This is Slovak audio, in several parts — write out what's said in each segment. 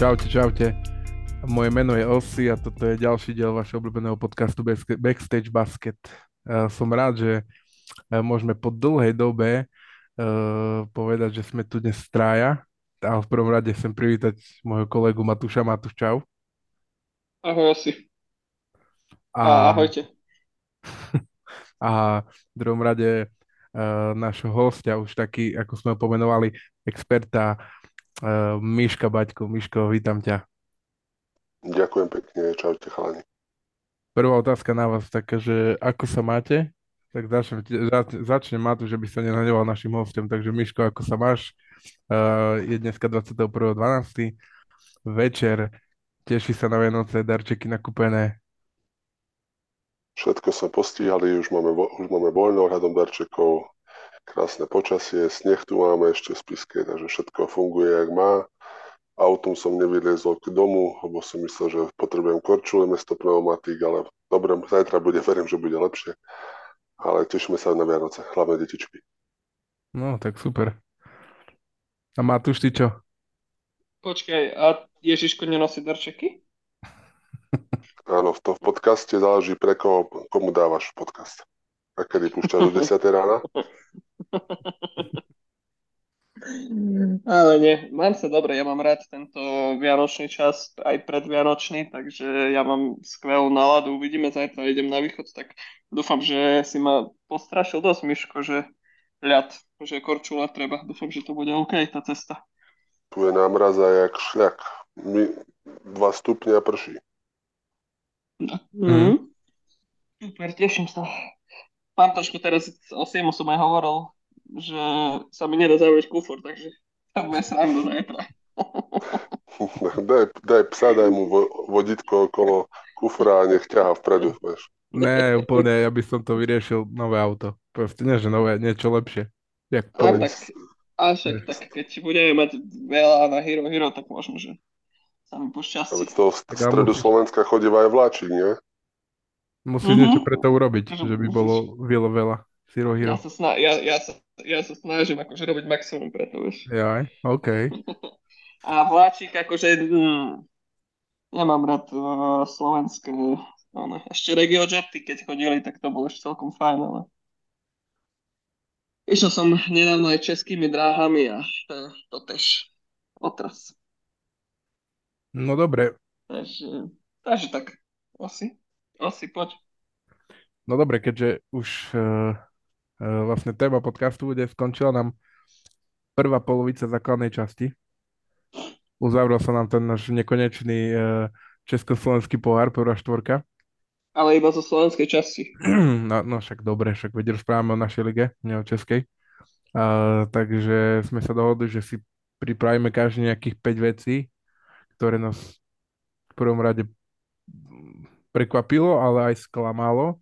Čaute, čaute. Moje meno je Osi a toto je ďalší diel vašho obľúbeného podcastu Backstage Basket. Som rád, že e, môžeme po dlhej dobe uh, povedať, že sme tu dnes strája. A v prvom rade chcem privítať môjho kolegu Matúša. Matúš, čau. Ahoj, Osi. A... Ahojte. a v druhom rade nášho hostia, už taký, ako sme ho pomenovali, experta Miška Baťko. Miško, vítam ťa. Ďakujem pekne, čaute chalani. Prvá otázka na vás taká, že ako sa máte? Tak začnem, začnem Matu, že by sa nenahneval našim hostom. Takže Miško, ako sa máš? Uh, je dneska 21.12. Večer, teší sa na Vianoce, darčeky nakúpené. Všetko sme postíhali, už máme, už máme voľno ohľadom darčekov, krásne počasie, sneh tu máme ešte v Spiske, takže všetko funguje, jak má autom som nevyliezol k domu, lebo som myslel, že potrebujem korčule mesto pneumatík, ale dobre, zajtra bude, verím, že bude lepšie. Ale tešíme sa na Vianoce, hlavne detičky. No, tak super. A Matúš, ty čo? Počkaj, a Ježiško nenosí darčeky? Áno, to v podcaste záleží pre koho, komu dávaš podcast. A kedy púšťaš do 10 rána? Ale nie, mám sa dobre, ja mám rád tento vianočný čas, aj predvianočný, takže ja mám skvelú náladu, uvidíme zajtra, idem na východ, tak dúfam, že si ma postrašil dosť, Miško, že ľad, že korčula treba, dúfam, že to bude OK, tá cesta. Tu je námraza jak šľak, My, 2 stupňa prší. Mm. Super, teším sa. Pán trošku teraz o Simu som aj hovoril, že sa mi nedá zaujať kufor, takže tam bude srandu zajtra. daj, daj psa, daj mu vodítko okolo kufra a nech ťaha vpredu, vieš. Ne, úplne, ja by som to vyriešil nové auto. Proste nie, že nové, niečo lepšie. Jak a tak, a však, tak keď budeme mať veľa na Hero Hero, tak možno, že sa mi pošťastí. Ale to z stredu Slovenska chodí aj vláčik, nie? Musíš mm-hmm. niečo pre to urobiť, že by bolo veľa, veľa. Zero Hero. Ja sa, sna- ja, ja, sa, ja sa snažím akože robiť maximum pre to, vieš. Jaj, OK. A vláčik akože mm, nemám rád uh, slovenské no, ešte regiojety, keď chodili, tak to bolo ešte celkom fajn, ale išiel som nedávno aj českými dráhami a to, to tež otras. No dobre. Takže, takže tak, asi, asi poď. No dobre, keďže už uh, uh, vlastne téma podcastu bude, skončila nám prvá polovica základnej časti. Uzavrel sa nám ten náš nekonečný uh, československý pohár, prvá štvorka. Ale iba zo slovenskej časti. No, no však dobre, však vedieť rozprávame o našej lige, nie o českej. Uh, takže sme sa dohodli, že si pripravíme každý nejakých 5 vecí, ktoré nás v prvom rade prekvapilo, ale aj sklamalo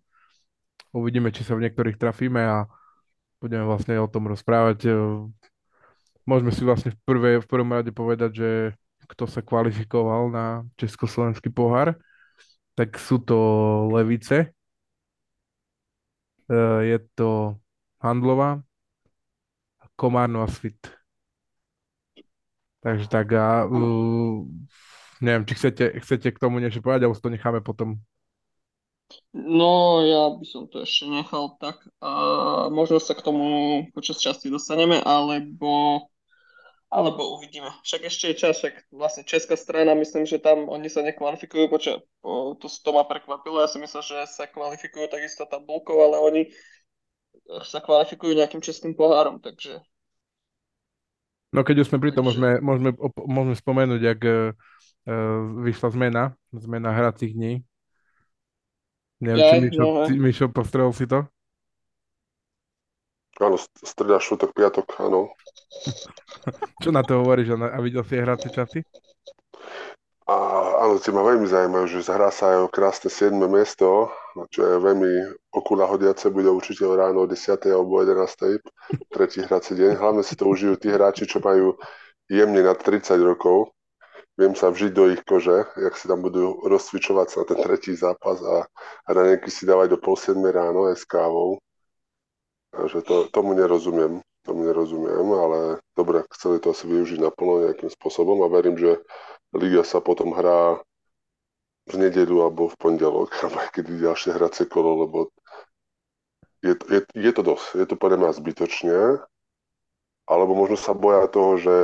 Uvidíme, či sa v niektorých trafíme a budeme vlastne o tom rozprávať. Môžeme si vlastne v, prvé, v prvom rade povedať, že kto sa kvalifikoval na Československý pohár, tak sú to Levice, e, je to Handlova, Komárno a Svit. Takže tak a uh, neviem, či chcete, chcete k tomu niečo povedať, alebo to necháme potom No, ja by som to ešte nechal tak a možno sa k tomu počas časti dostaneme, alebo, alebo uvidíme. Však ešte je čas, však vlastne česká strana, myslím, že tam oni sa nekvalifikujú, poča, to, to ma prekvapilo, ja som myslel, že sa kvalifikujú takisto tam Bulkov, ale oni sa kvalifikujú nejakým českým pohárom, takže... No keď už sme pri tom, môžeme, môžeme, môžeme spomenúť, jak uh, vyšla zmena, zmena hracích dní, Neviem, či Mišo, no, ty, Mišo, postrel si to? Áno, streda, šutok, piatok, áno. Čo na to hovoríš a, videl si hracie časy? A, áno, si ma veľmi zaujímajú, že zahrá sa aj o krásne 7. miesto, čo je veľmi okula hodiace, bude určite ráno o 10. alebo 11. tretí hrací deň. Hlavne si to užijú tí hráči, čo majú jemne nad 30 rokov, viem sa vžiť do ich kože, jak si tam budú rozcvičovať sa na ten tretí zápas a, nejaký si dávať do pol ráno aj s kávou. Takže to, tomu nerozumiem. tomu nerozumiem, ale dobre, chceli to asi využiť naplno nejakým spôsobom a verím, že Liga sa potom hrá v nedeľu alebo v pondelok, alebo aj kedy ďalšie hracie kolo, lebo je, je, je to dosť. Je to podľa mňa zbytočne, alebo možno sa boja toho, že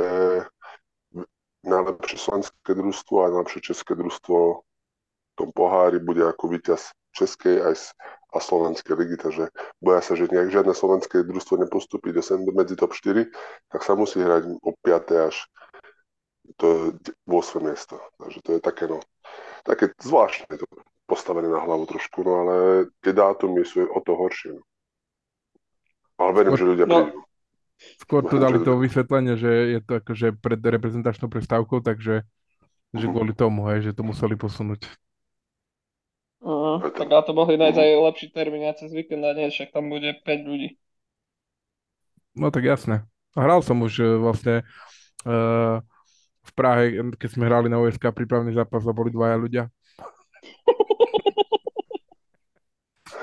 najlepšie slovenské družstvo a najlepšie české družstvo v tom pohári bude ako víťaz Českej aj a Slovenskej ligy, takže boja sa, že nejak žiadne slovenské družstvo nepostupí do sem medzi top 4, tak sa musí hrať o 5. až to 8. miesto. Takže to je také, no, také zvláštne to postavené na hlavu trošku, no ale tie dátumy sú o to horšie. No. Ale verím, že ľudia no, prídu. Skôr tu dali to vysvetlenie, že je to akože pred reprezentačnou prestávkou, takže že kvôli tomu, hej, že to museli posunúť. Uh, tak ale to mohli nájsť aj lepší termín ja cez víkend a nie, však tam bude 5 ľudí. No tak jasné. Hral som už e, vlastne uh, v Prahe, keď sme hrali na USK prípravný zápas a boli dvaja ľudia.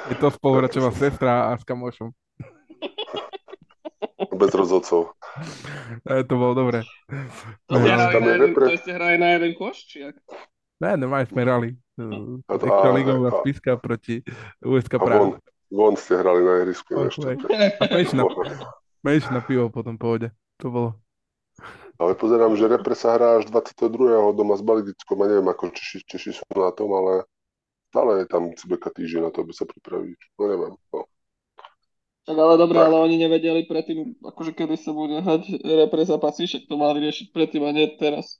Je to spoluhračová sestra a s kamošom. Bez rozhodcov. E, to bolo dobre. To, ste hrali, na jeden, to ste hrali na jeden koš, či jak? Ne, normálne sme hrali. Extraligová spiska proti USK Praha. Von, von ste hrali na ihrisku. A menšina, menšina pivo potom pôjde. To bolo. Ale pozerám, že repre sa hrá až 22. doma s Baligickom a neviem, ako Češi, Češi sú na tom, ale stále je tam cibeka týždeň na to, aby sa pripraviť. No neviem. No. Tak ale dobre, ale oni nevedeli predtým, akože kedy sa bude hrať repre zápasy, však to mali riešiť predtým a nie teraz.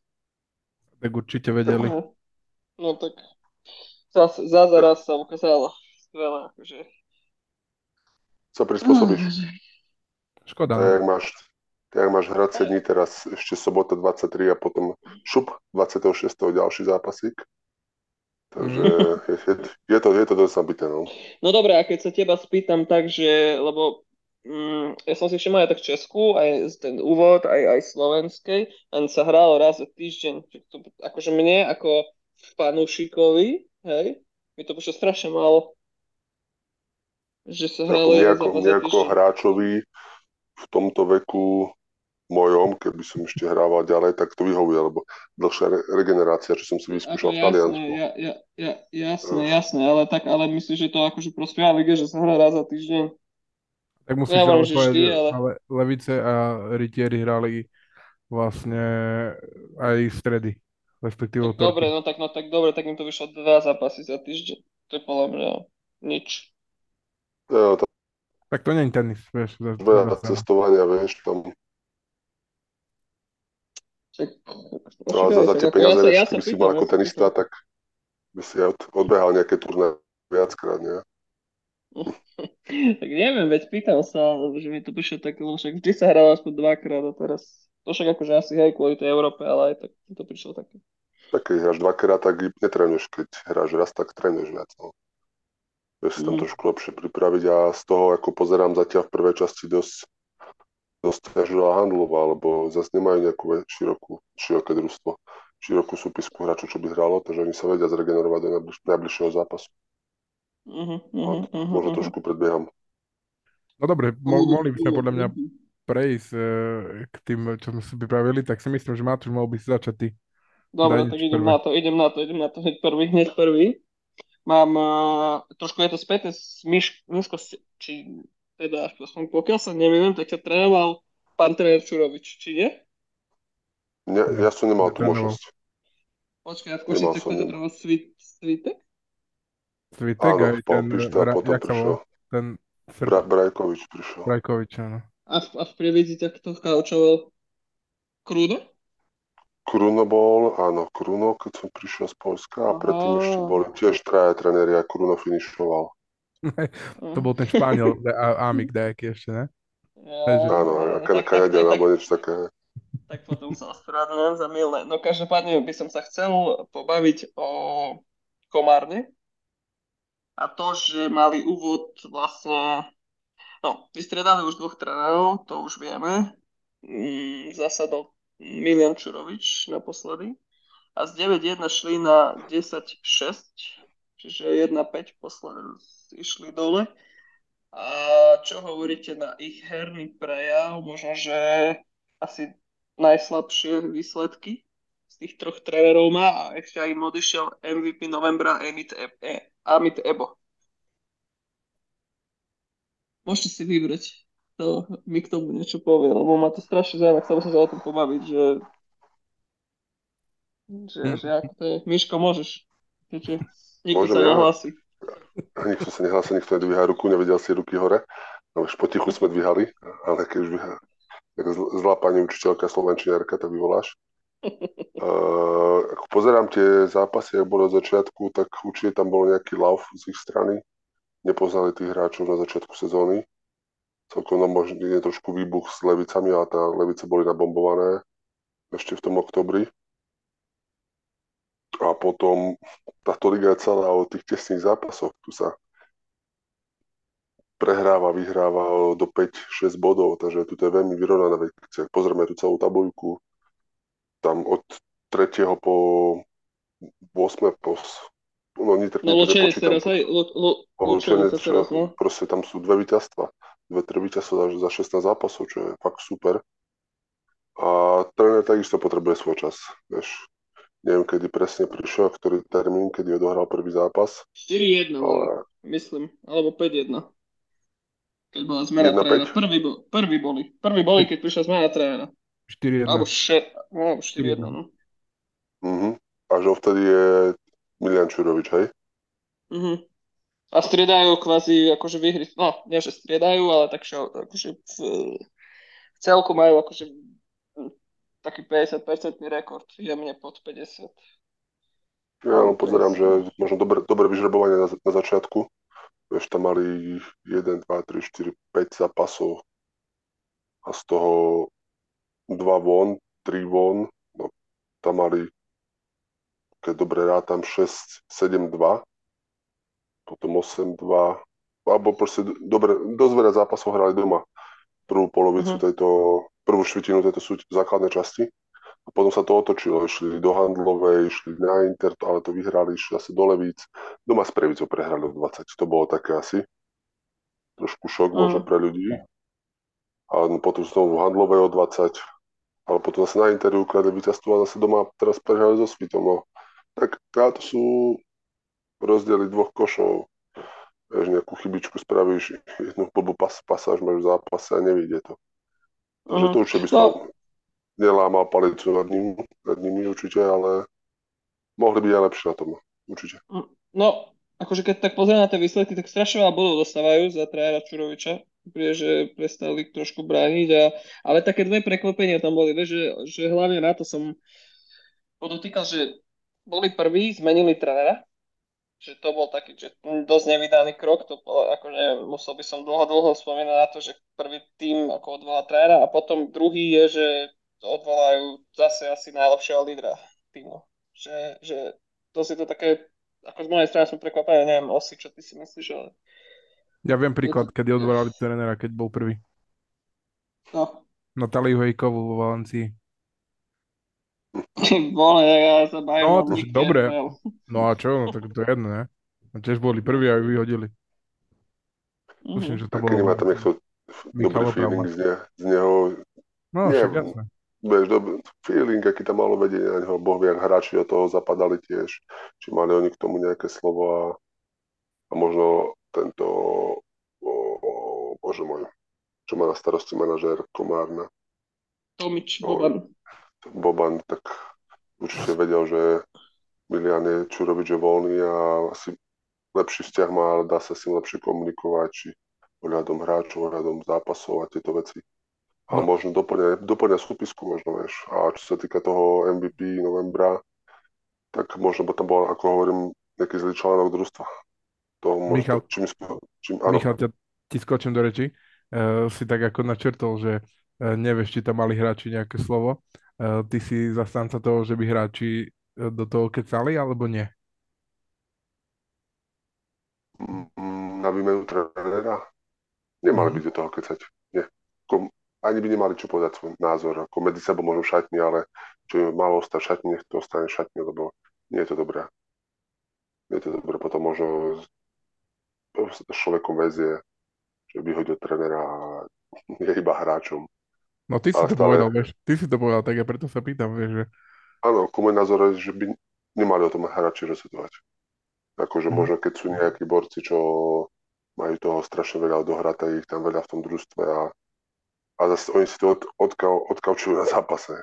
Tak určite vedeli. No, no tak zase, zase raz sa ukázalo skvelé, akože. Sa prispôsobíš. Škoda. Tak, jak máš tak máš hracie dní, teraz ešte sobota 23 a potom šup 26. ďalší zápasík. Takže je, je, to, je to dosť nabité, no. No dobré, a keď sa teba spýtam tak, že, lebo mm, ja som si všimol aj tak Česku, aj ten úvod, aj, aj slovenskej, len sa hralo raz za týždeň. Akože mne, ako fanúšikovi, hej, mi to prišlo strašne málo. Že sa hralo nejako, nejako hráčovi v tomto veku mojom, keby som ešte hrával ďalej, tak to vyhovuje, lebo dlhšia re- regenerácia, čo som si vyskúšal v Taliansku. Ja, ja, ja, jasné, no. jasné, ale tak, ale myslíš, že to akože prospieva lige, že sa hrá raz za týždeň? Tak musíš ja povedať, vždy, ale... ale Levice a Rytieri hrali vlastne aj v stredy, respektíve tak Dobre, no tak, no tak dobre, tak im to vyšlo dva zápasy za týždeň. To je podľa mňa nič. Ja, to... Tak to nie je tenis, vieš. Veľa cestovania, vieš, tam No a za, za tie peniaze, ja sa, ja si mal ako tenista, tak by si od, odbehal nejaké turné viackrát, nie? tak neviem, veď pýtam sa, že mi to prišlo tak, lebo však vždy sa hral aspoň dvakrát a teraz, to však akože asi aj kvôli tej Európe, ale aj tak to prišlo také. Tak keď hráš dvakrát, tak netrenuješ, keď hráš raz, tak trénuješ viac. No. Vieš si tam mm. trošku lepšie pripraviť a z toho, ako pozerám zatiaľ v prvej časti dosť dosť ťažila handlová, alebo zase nemajú nejakú širokú, široké družstvo, širokú súpisku hráčov, čo by hralo, takže oni sa vedia zregenerovať do najbliž, najbližšieho zápasu. Uh-huh, uh-huh, uh-huh, Možno uh-huh. trošku predbieham. No dobre, mo- mohli by sme podľa mňa prejsť e, k tým, čo sme si pripravili, tak si myslím, že Matúš mohol by si začať ty. Dobre, tak idem na to, idem na to, idem na to hneď prvý, hneď prvý. Mám, uh, trošku je to späté s Myš, či teda aspoň pokiaľ sa nemýlim, tak sa trénoval pán tréner Čurovič, či nie? Ne, ja som nemal tú možnosť. Počkaj, ja v Košice kto to trénoval Svitek? Svitek aj ten, Pišta, ra, potom prišiel. ten Sr... Bra, Brajkovič prišiel. Brajkovič, áno. A v, a v Prievidzi takto kaučoval Kruno? Kruno bol, áno, Kruno, keď som prišiel z Polska a predtým ešte boli tiež traja tréneri a Kruno finišoval. To bol ten Španiel, Amik nejaký ešte, ne? Ja, áno, aká Kanadia alebo niečo také. Tak potom sa ospravedlňujem za milné. No každopádne by som sa chcel pobaviť o Komárne a to, že mali úvod vlastne No, vystredali už dvoch trénerov, to už vieme. Mm, zasadol Milian Čurovič naposledy. A z 9-1 šli na 10-6, čiže 1-5 posledný išli dole. A čo hovoríte na ich herný prejav? Možno, že asi najslabšie výsledky z tých troch trénerov má a ešte aj im odišiel MVP novembra Amit, e- Amit Ebo. Môžete si vybrať. To mi k tomu niečo povie, lebo ma to strašne zaujíma, chcel som sa o tom pobaviť, že že, že ako to je. Miško, môžeš. Keďže nikto Môžem sa nahlási. Nikto sa nehlási, nikto nedvíha ruku, nevedel si ruky hore. No už potichu sme dvíhali, ale keď už dvíha, tak zl- zlá pani učiteľka slovenčinárka, tak vyvoláš. Uh, ako pozerám tie zápasy, ak boli od začiatku, tak určite tam bol nejaký lav z ich strany. Nepoznali tých hráčov na začiatku sezóny. Celkom nám možno je trošku výbuch s levicami, ale tá levice boli nabombované ešte v tom oktobri. A potom táto liga je celá o tých tesných zápasoch. Tu sa prehráva, vyhráva do 5-6 bodov, takže tu je veľmi vyrovnané. Veď keď si pozrieme tú celú tabuľku, tam od 3. po 8. po... No, nie, No Lučenec teraz, hej, Lu, Lučenec Lučenec, teraz, no. proste tam sú dve víťazstva. Dve, tri víťazstva za, za 16 zápasov, čo je fakt super. A tréner takisto potrebuje svoj čas. Vieš, neviem, kedy presne prišiel, ktorý termín, kedy odohral prvý zápas. 4-1, Ale myslím, alebo 5-1. Keď bola zmena 1-5. trénera. Prvý, bol, prvý boli. Prvý boli, keď prišla zmena trénera. 4-1. Alebo še, no, 4-1, no. mhm. až dovtedy je Milian Čurovič, hej? Mhm. A striedajú kvázi akože vyhry, no, nie že striedajú, ale tak čo, akože v, v celku majú akože taký 50% rekord, jemne pod 50. Ja len pozerám, že možno dobre, dobre vyžrebovanie na, na začiatku. Vieš, tam mali 1, 2, 3, 4, 5 zápasov a z toho 2 von, 3 von, no, tam mali, keď dobre rátam, 6, 7, 2, potom 8, 2, alebo proste dobre, dosť veľa zápasov hrali doma. Prvú polovicu Mhm. tejto, prvú štvrtinu tejto sú základnej časti. A potom sa to otočilo, išli do Handlovej, išli na Inter, ale to vyhrali, išli zase do Levíc. Doma s Previcou prehrali o 20, to bolo také asi trošku šok Mm. možno pre ľudí. Ale no potom znovu Handlovej o 20, ale potom zase na Interi ukradli víťazstvo a zase doma teraz prehrali so Svitom. No. Tak to sú rozdiely dvoch košov. Vieš, nejakú chybičku spravíš, jednu blbú pas, pasáž máš v zápase a nevíde to. Mhm. to určite by No. som nelámal palicu nad, ním, nad nimi určite, ale mohli byť aj lepšie na tom. Určite. No, akože keď tak pozrieme na tie výsledky, tak strašne veľa bodov dostávajú za trénera Čuroviča. Že prestali trošku brániť, a, ale také dve prekvapenia tam boli, vieš, že, že hlavne na to som podotýkal, že boli prví, zmenili trénera, že to bol taký, že dosť nevydaný krok, to bolo, akože musel by som dlho, dlho spomínať na to, že prvý tým ako odvolá trénera a potom druhý je, že odvolajú zase asi najlepšieho lídra týmu. Že, že to si to také, ako z mojej strany som prekvapený, neviem, Osi, čo ty si myslíš, ale Ja viem príklad, kedy odvolali trénera, keď bol prvý. no, Natáliu Hejkovú vo Valencii. vole, ja sa bavím No, to dobre. No a čo, no tak to je jedno, ne? A tiež boli prví a ju vyhodili. Tuším, Mhm. že to bolo... keď nemá tam niekto dobrý feeling z, ne, z neho, No, Nie, však jasné. vieš, dobrý feeling, aký tam malo vedenie na neho, boh vie, ak hráči do toho zapadali tiež, či mali oni k tomu nejaké slovo a, a možno tento, o, o, bože môj, čo má na starosti manažér Komárna, Tomič, No. Boban. Boban, tak určite vedel, že Milian je Čurovič je voľný a asi lepší vzťah má, ale dá sa s ním lepšie komunikovať, či ohľadom hráčov, ohľadom zápasov a tieto veci. A No. možno doplňa, doplňa súpisku, možno vieš. A čo sa týka toho MVP novembra, tak možno by tam bol, ako hovorím, nejaký zlý článok družstva. To možno, Michal. čím, čím, áno, Michal, ťa, ti skočím do reči. Uh, si tak ako načrtol, že uh, nevieš, či tam mali hráči nejaké slovo. Uh, ty si zastanca toho, že by hráči uh, do toho kecali, alebo nie? mm, na výmenu trénera. Nemali Mhm. by do toho kecať. Nie. Ani by nemali čo povedať svoj názor. Ako medzi sebou možno v šatni, ale čo im malo ostať šatni, nech to ostane šatni, lebo nie je to dobré. Nie je to dobré. Potom možno s človekom väzie, že vyhodil trénera a je iba hráčom. No ty si to stále- povedal, vieš, ty si to povedal, tak ja preto sa pýtam, vieš, že Áno, ku môj názor je, že by nemali o tom hráči rozhodovať. Akože Mhm. možno keď sú nejakí borci, čo majú toho strašne veľa odohraté, ich tam veľa v tom družstve a, a zase oni si to od, odkau, odkaučujú na zápase.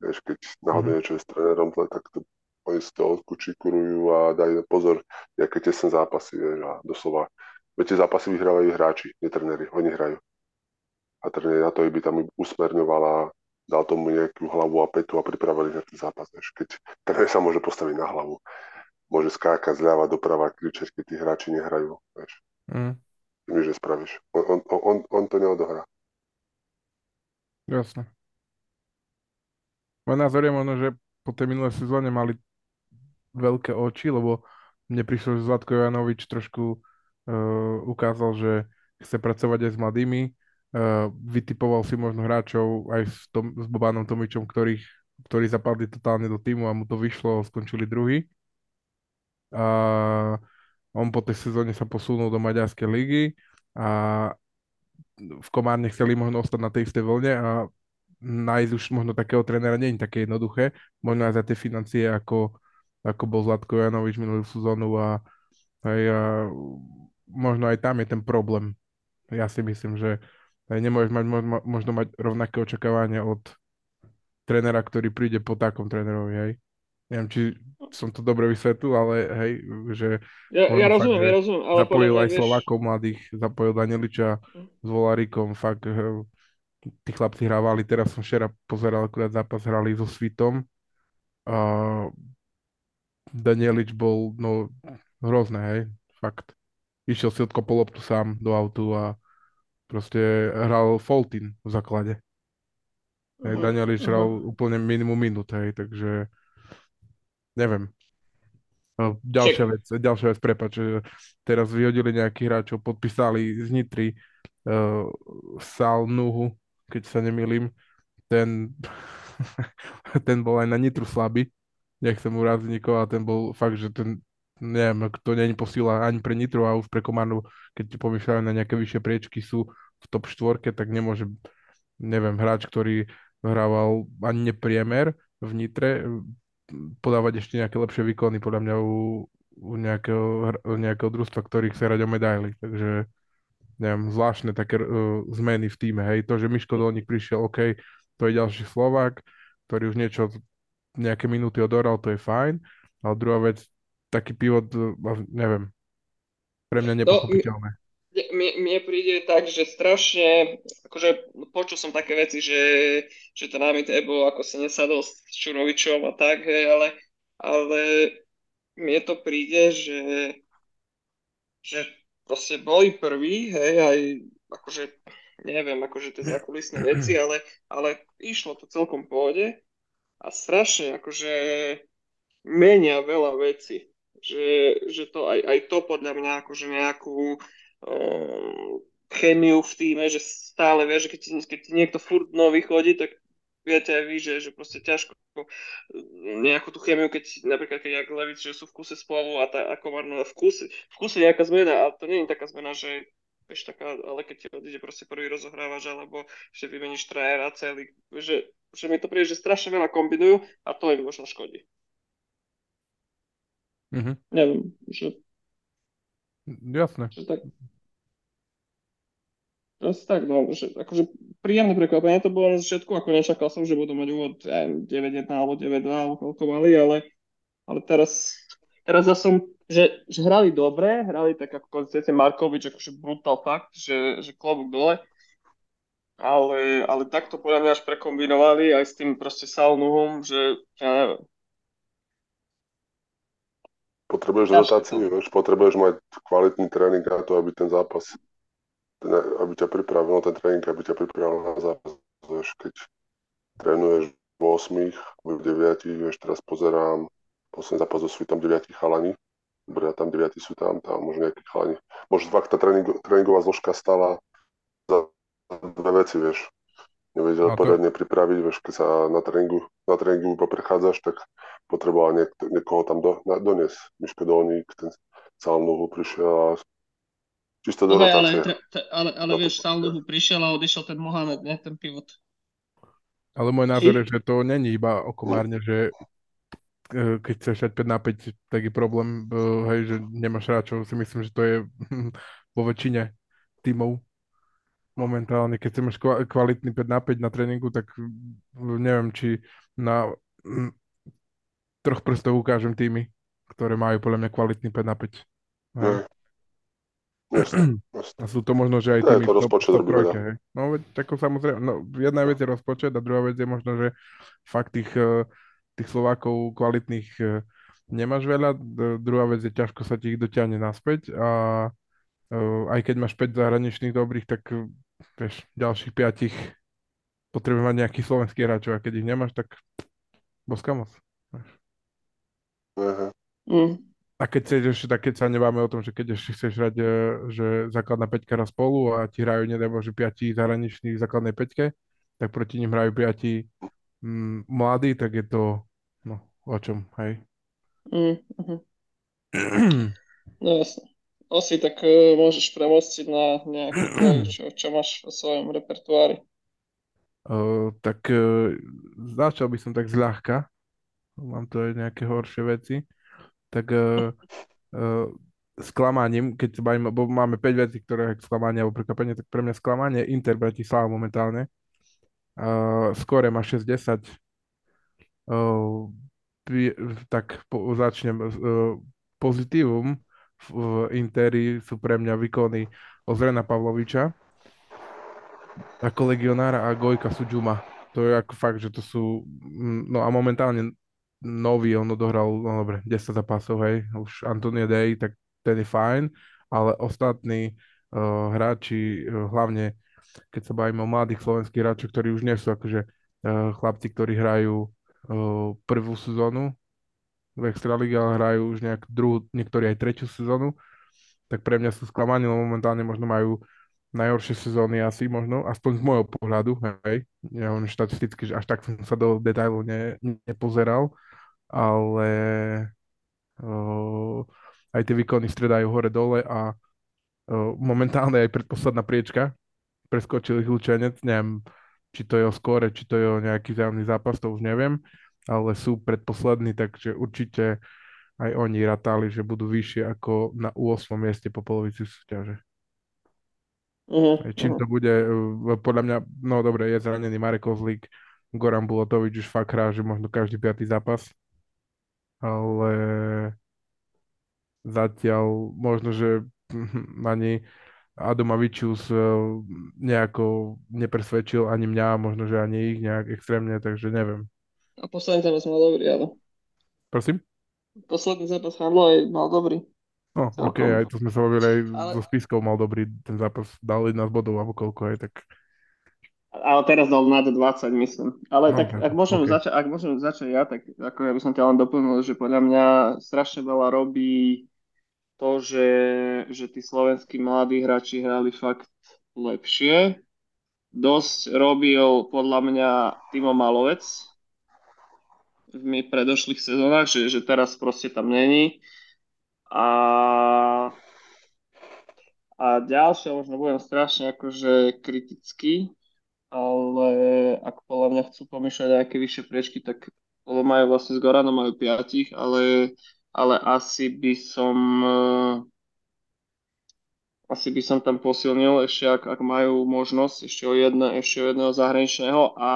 Vieš, keď náhodou Mhm. niečo je s trénerom, tak to, oni si to odkučikurujú a dajú pozor, aké tesné zápasy, vieš, a doslova. Veď tie zápasy vyhrávajú hráči, nie tréneri, oni hrajú. A tréner na to by tam usmerňoval a dal tomu nejakú hlavu a petu a pripravili na ten zápas. Vieš. Keď tréner sa môže postaviť na hlavu, môže skákať zľava doprava, kričať, keď tí hráči nehrajú. Vieš. mm, Ty nič nespravíš. On, on, on, on to neodohrá. jasné. Môj názor je možno, že po tej minulej sezóne mali veľké oči, lebo mne prišlo, že Zlatko Jovanovič trošku uh, ukázal, že chce pracovať aj s mladými. Uh, vytipoval si možno hráčov aj s, tom, s Bobanom Tomičom, ktorých, ktorí zapadli totálne do týmu a mu to vyšlo, skončili druhý. A on po tej sezóne sa posunul do Maďarskej ligy a v Komárne chceli možno ostať na tej istej vlne a nájsť už možno takého trénera nie je také jednoduché. Možno aj za tie financie, ako, ako bol Zlatko Janovič minulú sezónu a, aj, a možno aj tam je ten problém. Ja si myslím, že nemôžeš mať možno, mať rovnaké očakávania od trénera, ktorý príde po takom trénerovi, hej. Neviem, či som to dobre vysvetlil, ale hej, že Ja, ja fakt, rozumiem, že ja rozumiem, ale zapojil aj vieš, Slovákov mladých, zapojil Danieliča s Volárikom, fakt tí chlapci hrávali, teraz som včera pozeral akurát zápas, hrali so Svitom a Danielič bol, no, hrozné, hej, fakt. Išiel si odkopol loptu sám do autu a proste hral Foltin v základe. Hej, Mhm, Danielič hral úplne minimum minút, hej, takže neviem. Ďalšia vec, ďalšia vec, prepáč, že teraz vyhodili nejakých hráčov, podpísali z Nitry uh, Sal Nuhu, keď sa nemýlim, ten, ten bol aj na Nitru slabý, nechcem uraziť nikoho, a ten bol fakt, že ten, neviem, to je posila ani pre Nitru a už pre Komárnu, keď ti pomýšľajú na nejaké vyššie priečky, sú v top štvorke, tak nemôže, neviem, hráč, ktorý hrával ani nepriemer v Nitre, podávať ešte nejaké lepšie výkony, podľa mňa u, u nejakého, u nejakého družstva, ktorý chce hrať o medaily. Takže neviem, zvláštne také uh, zmeny v týme. Hej, to, že Miško Dolník prišiel, OK, to je ďalší Slovák, ktorý už niečo, nejaké minúty odoral, to je fajn. Ale druhá vec, taký pivot, uh, neviem, pre mňa nepochopiteľné. Mne, mne príde tak, že strašne, akože počul som také veci, že, že ten Amit Ebo ako sa nesadol s Čurovičom a tak, hej, ale, ale mne to príde, že, že proste boli prví, hej, aj akože, neviem, akože tie zákulisné veci, ale, ale išlo to celkom pohode a strašne akože menia veľa vecí. Že, že to aj, aj to podľa mňa akože nejakú um, chemiu v týme, že stále vieš, že keď keď ti niekto furt nový chodí, tak viete aj vy, že, že proste ťažko nejakú tú chemiu, keď napríklad keď jak Levic, že sú v kuse spolu a, tá, a Komárno v kuse, v kuse nejaká zmena, ale to nie je taká zmena, že vieš taká, ale keď ti odíde proste prvý rozohrávač, alebo že vymeníš trénera celý, že, že mi to príde, že strašne veľa kombinujú a to im možno škodí. Mhm. Neviem, že Jasné. že tak. Asi tak, no, že akože príjemné prekvapenie to bolo na začiatku, ako nečakal som, že budú mať úvod ja neviem, 9-1 alebo 9-2 alebo koľko mali, ale, ale teraz, teraz ja som, že, že hrali dobre, hrali tak ako konzistentne Markovič, akože brutal fakt, že, že klobúk dole, ale, ale takto podľa mňa až prekombinovali aj s tým proste Salnuhom, že ja neviem. Potrebuješ Ťažké rotáciu, vieš, potrebuješ mať kvalitný tréning na to, aby ten zápas, ten, aby ťa pripravil na ten tréning, aby ťa pripravil na zápas. Vieš, keď trénuješ v 8, v 9, vieš, teraz pozerám posledný zápas so Svitom 9 chalani, dobre, tam 9 sú tam, tam možno nejakí chalani. Možno fakt tá tréning, tréningová zložka stala za dve veci, vieš. Nevedel No to- poriadne pripraviť, vieš, keď sa na tréningu, na tréningu iba prechádzaš, tak potreboval niek- niekoho tam do, na, doniesť. Miško Dolník, ten celú nohu prišiel a čisto do Dobre, ale, tre- te- ale, ale No, vieš, Salduhu prišiel a odišiel ten Mohamed, nie? Ten pivot. Ale môj názor je, že to není iba o Komárne, že e, keď chceš dať 5 na 5, tak je problém, e, hej, že nemáš hráčov. Si myslím, že to je vo väčšine tímov momentálne. Keď chceš kva- kvalitný 5 na 5 na tréningu, tak mm, neviem, či na mm, troch prstov ukážem týmy, ktoré majú podľa mňa kvalitný 5 na 5. Hej. Hej. Jasné, jasné. A sú to možno, že aj tými to top, rozpočet top trojke, veľa. hej. No veď tako samozrejme, no jedna vec je rozpočet a druhá vec je možno, že fakt tých, eh, tých Slovákov kvalitných eh, nemáš veľa, druhá vec je ťažko sa ti ich dotiahne naspäť a aj keď máš 5 zahraničných dobrých, tak eh, vieš, ďalších 5 potrebuje mať nejakých slovenských hráčov a keď ich nemáš, tak boska moc. Mm. A keď chceš ešte, tak keď sa nebáme o tom, že keď ešte chceš hrať, e, že základná peťka raz spolu a ti hrajú, nedaj Bože, piati zahraniční v základnej peťke, tak proti nim hrajú piati mm, mladí, tak je to, no, o čom, hej. Mm, mhm. No jasne. Osi, tak uh, môžeš premostiť na tvoju, čo, čo máš vo svojom repertoári. Uh, tak uh, začal by som tak zľahka, mám tu aj nejaké horšie veci, tak uh, uh, sklamaním, keď sa bavíme, bo máme 5 vecí, ktoré je sklamanie alebo prekvapenie, tak pre mňa sklamanie je Inter Bratislava momentálne. Uh, skore má 6-10. Uh, tak po, začnem. Uh, pozitívum v, Interi sú pre mňa výkony Ozrena Pavloviča ako legionára a Gojka Sudžuma. To je ako fakt, že to sú, no a momentálne nový, on odohral, no dobre, 10 zápasov, hej, už Antonio Day, tak ten je fajn, ale ostatní uh, hráči, uh, hlavne keď sa bavíme o mladých slovenských hráčov, ktorí už nie sú akože uh, chlapci, ktorí hrajú uh, prvú sezónu v Extralíge, ale hrajú už nejak druhú, niektorí aj tretiu sezónu, tak pre mňa sú sklamaní, lebo momentálne možno majú najhoršie sezóny asi možno, aspoň z môjho pohľadu, hej. Ja hovorím štatisticky, že až tak som sa do detailu ne, nepozeral, ale o, aj tie výkony stredajú hore-dole a o, momentálne aj predposledná priečka preskočil ich neviem, či to je o skóre, či to je o nejaký vzájomný zápas, to už neviem, ale sú predposlední, takže určite aj oni ratali, že budú vyššie ako na 8. mieste po polovici súťaže. Uh-huh, Čím to bude, uh, podľa mňa, no dobre, je zranený Marek Kozlík, Goran Bulatovič už fakt hrá, že možno každý piatý zápas, ale zatiaľ možno, že ani Adomavičius uh, nejako nepresvedčil ani mňa, možno, že ani ich nejak extrémne, takže neviem. A posledný zápas mal dobrý, áno. Prosím? Posledný zápas Handlo aj mal dobrý. No, ok, aj to sme sa bavili, aj Ale- so Spiskou mal dobrý ten zápas, dal 11 bodov alebo koľko aj, tak Ale teraz dal nad 20, myslím. Ale No, tak, tak, ak môžem, ok. začať, ak môžem začať ja, tak ako ja by som ťa len doplnil, že podľa mňa strašne veľa robí to, že, že tí slovenskí mladí hráči hrali fakt lepšie. Dosť robil podľa mňa Timo Malovec v predošlých sezónach, že, že teraz proste tam není. A, a ďalšie, možno budem strašne akože kritický, ale ak podľa mňa chcú pomýšľať nejaké vyššie priečky, tak lebo majú vlastne s Goranom majú piatich, ale, ale asi by som eh, asi by som tam posilnil ešte, ak, ak majú možnosť ešte o, jedno, ešte o jedného zahraničného a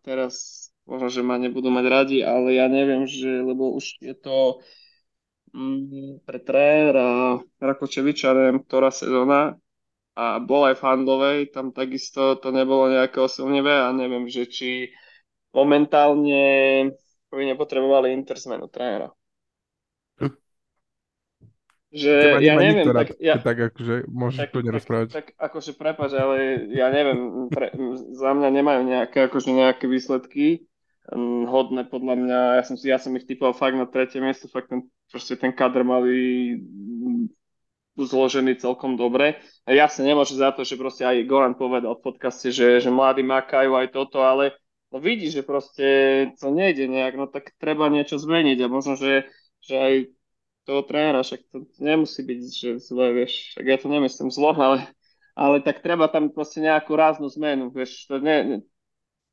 teraz možno, že ma nebudú mať radi, ale ja neviem, že, lebo už je to mm, pre trénera Rakočeviča, neviem, ktorá sezóna a bol aj v Handlovej, tam takisto to nebolo nejaké osilnivé a neviem, že či momentálne by nepotrebovali Inter zmenu trénera. Hm. Že teba ja neviem, nikto rád, tak, ja, keď tak akože môžeš tak, kľudne tak, rozprávať. tak akože prepáč, ale ja neviem, pre, za mňa nemajú nejaké, akože nejaké výsledky hodné podľa mňa, ja som, ja som ich typoval fakt na tretie miesto, fakt ten, proste ten kader mali mm, zložený celkom dobre. A jasne nemôže za to, že proste aj Goran povedal v podcaste, že, že mladí makajú aj toto, ale no vidí, že proste to nejde nejak, no tak treba niečo zmeniť. A možno, že, že aj toho trénera, však to nemusí byť, že zle, vieš, však ja to nemyslím zlo, ale, ale tak treba tam proste nejakú ráznu zmenu, vieš, to ne,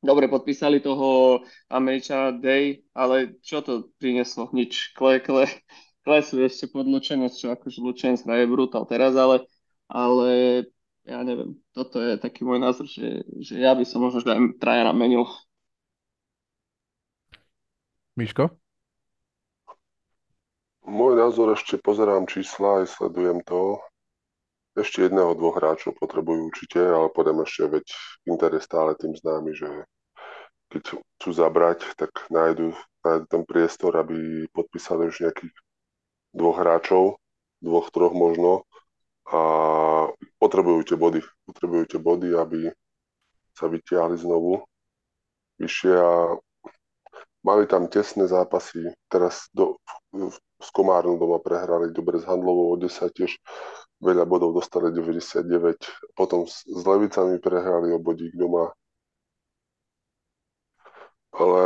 dobre, podpísali toho Američana Day, ale čo to prinieslo? Nič, kle, kle, klesu ešte pod Lučenec, čo akože Lučenec hraje brutál teraz, ale, ale ja neviem, toto je taký môj názor, že, že ja by som možno aj trajera menil. Miško? Môj názor ešte pozerám čísla aj sledujem to. Ešte jedného, dvoch hráčov potrebujú určite, ale podem ešte, veď Inter je stále tým známy, že keď chcú zabrať, tak nájdu, nájdu ten priestor, aby podpísali už nejakých dvoch hráčov, dvoch, troch možno a potrebujú tie body. Potrebujú tie body, aby sa vytiahli znovu vyššie a mali tam tesné zápasy. Teraz do, s Komárnou doma prehrali dobre s Handlovou o 10 tiež veľa bodov dostali 99, potom s, s Levicami prehrali o bodík doma. Ale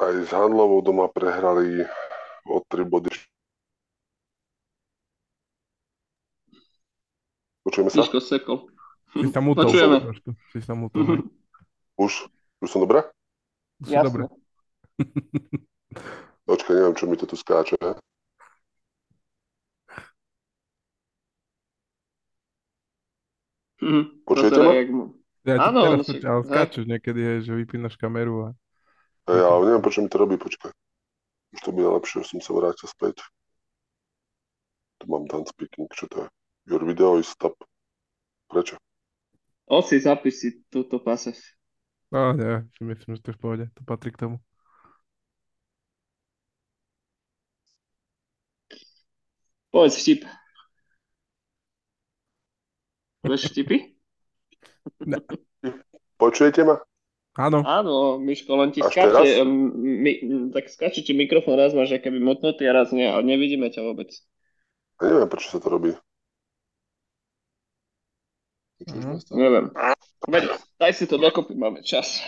aj s Handlovou doma prehrali o 3 body. Počujeme sa? Miško sekol. Si sa mutol. Počujeme. Si sa mutol. Už? Už som dobré? Si Jasné. dobre. Počkaj, neviem, čo mi to tu skáče. Mhm. Počujete To teda ma? jak Ja Áno, teraz počuť, ale hej. skáčeš niekedy, hej, že vypínaš kameru a... Ja, ale neviem, prečo mi to robí, počkaj. Už to bude lepšie, už som sa vrátil späť. Tu mám done speaking, čo to je? Your video is stop. Prečo? Zapíš si túto pasáž. No, nie, si myslím, že to je v pohode. To patrí k tomu. Povedz vtip. Vieš vtipy? Počujete ma? Áno, Áno, Miško, len ti Až skáče, teraz? mi, tak skáče ti mikrofón, raz máš keby motnutý a raz nie, a nevidíme ťa vôbec. Ja neviem, prečo sa to robí. Mhm. Neviem. Veď, daj si to dokopy, máme čas.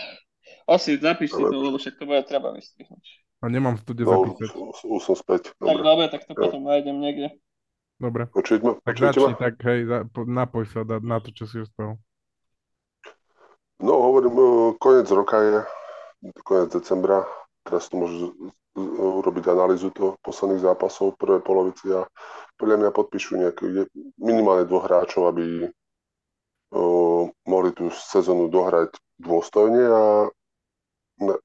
Osi, zapíš si to, lebo však to bude treba vystrihnúť. a nemám v stude No, zapísať. už, som späť. Tak Dobre. dobre, tak to potom nájdem niekde. Dobre. Počujete ma? Tak Počujete začni, ma? tak hej, napoj sa da, na to, čo si uspel. No, hovorím, e, koniec roka je, koniec decembra. Teraz tu môžu z- z- urobiť analýzu toho posledných zápasov v prvej polovici a podľa mňa podpíšu nejaký, je- minimálne dvoch hráčov, aby mohli tú sezónu dohrať dôstojne a ne,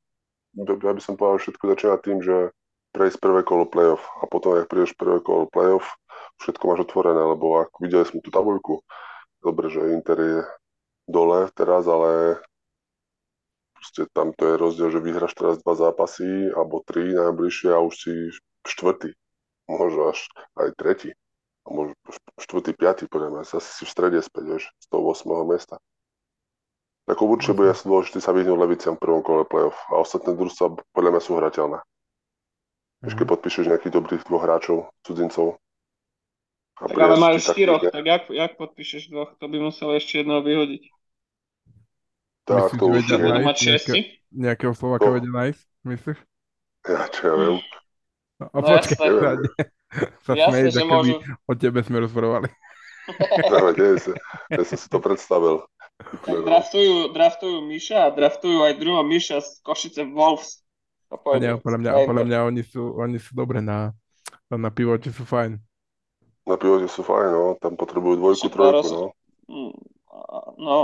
ja by som povedal, všetko začína tým, že prejsť prvé kolo playoff a potom, ak prídeš prvé kolo playoff, všetko máš otvorené, lebo ak videli sme tú tabuľku, dobre, že Inter je dole teraz, ale proste tam to je rozdiel, že vyhráš teraz dva zápasy alebo tri najbližšie a už si štvrtý, možno až aj tretí a možno štvrtý, piatý, podľa mňa, asi si v strede späť, vieš, z toho 8. miesta. Tak určite bude asi dôležité sa vyhnúť Leviciam v prvom kole playoff a ostatné družstva podľa mňa sú hrateľné. Keď podpíšeš nejakých dobrých dvoch hráčov, cudzincov. A ale ti taký- štyroch, tak jak, jak podpíšeš dvoch? To by musel ešte jedného vyhodiť. Tak, Myslíš, to už vedia Budú nájsť mať nejaké- šiesti? Nejakého Slováka No. vedia nájsť, myslíš? Ja, čo ja viem. No, a No počkaj, jasné. sa, smeješ, že môžu. o tebe sme rozprávali. No, nie, sa, ja som si to predstavil. Tak draftujú, draftujú Miša a draftujú aj druhého Miša z Košice Wolves. A A pôjde. nie, podľa mňa, podľa mňa oni sú, oni sú dobre na, na pivote, sú fajn. Na pivote sú fajn, no. Tam potrebujú dvojku, trojku, roz- no. Mm, a- No,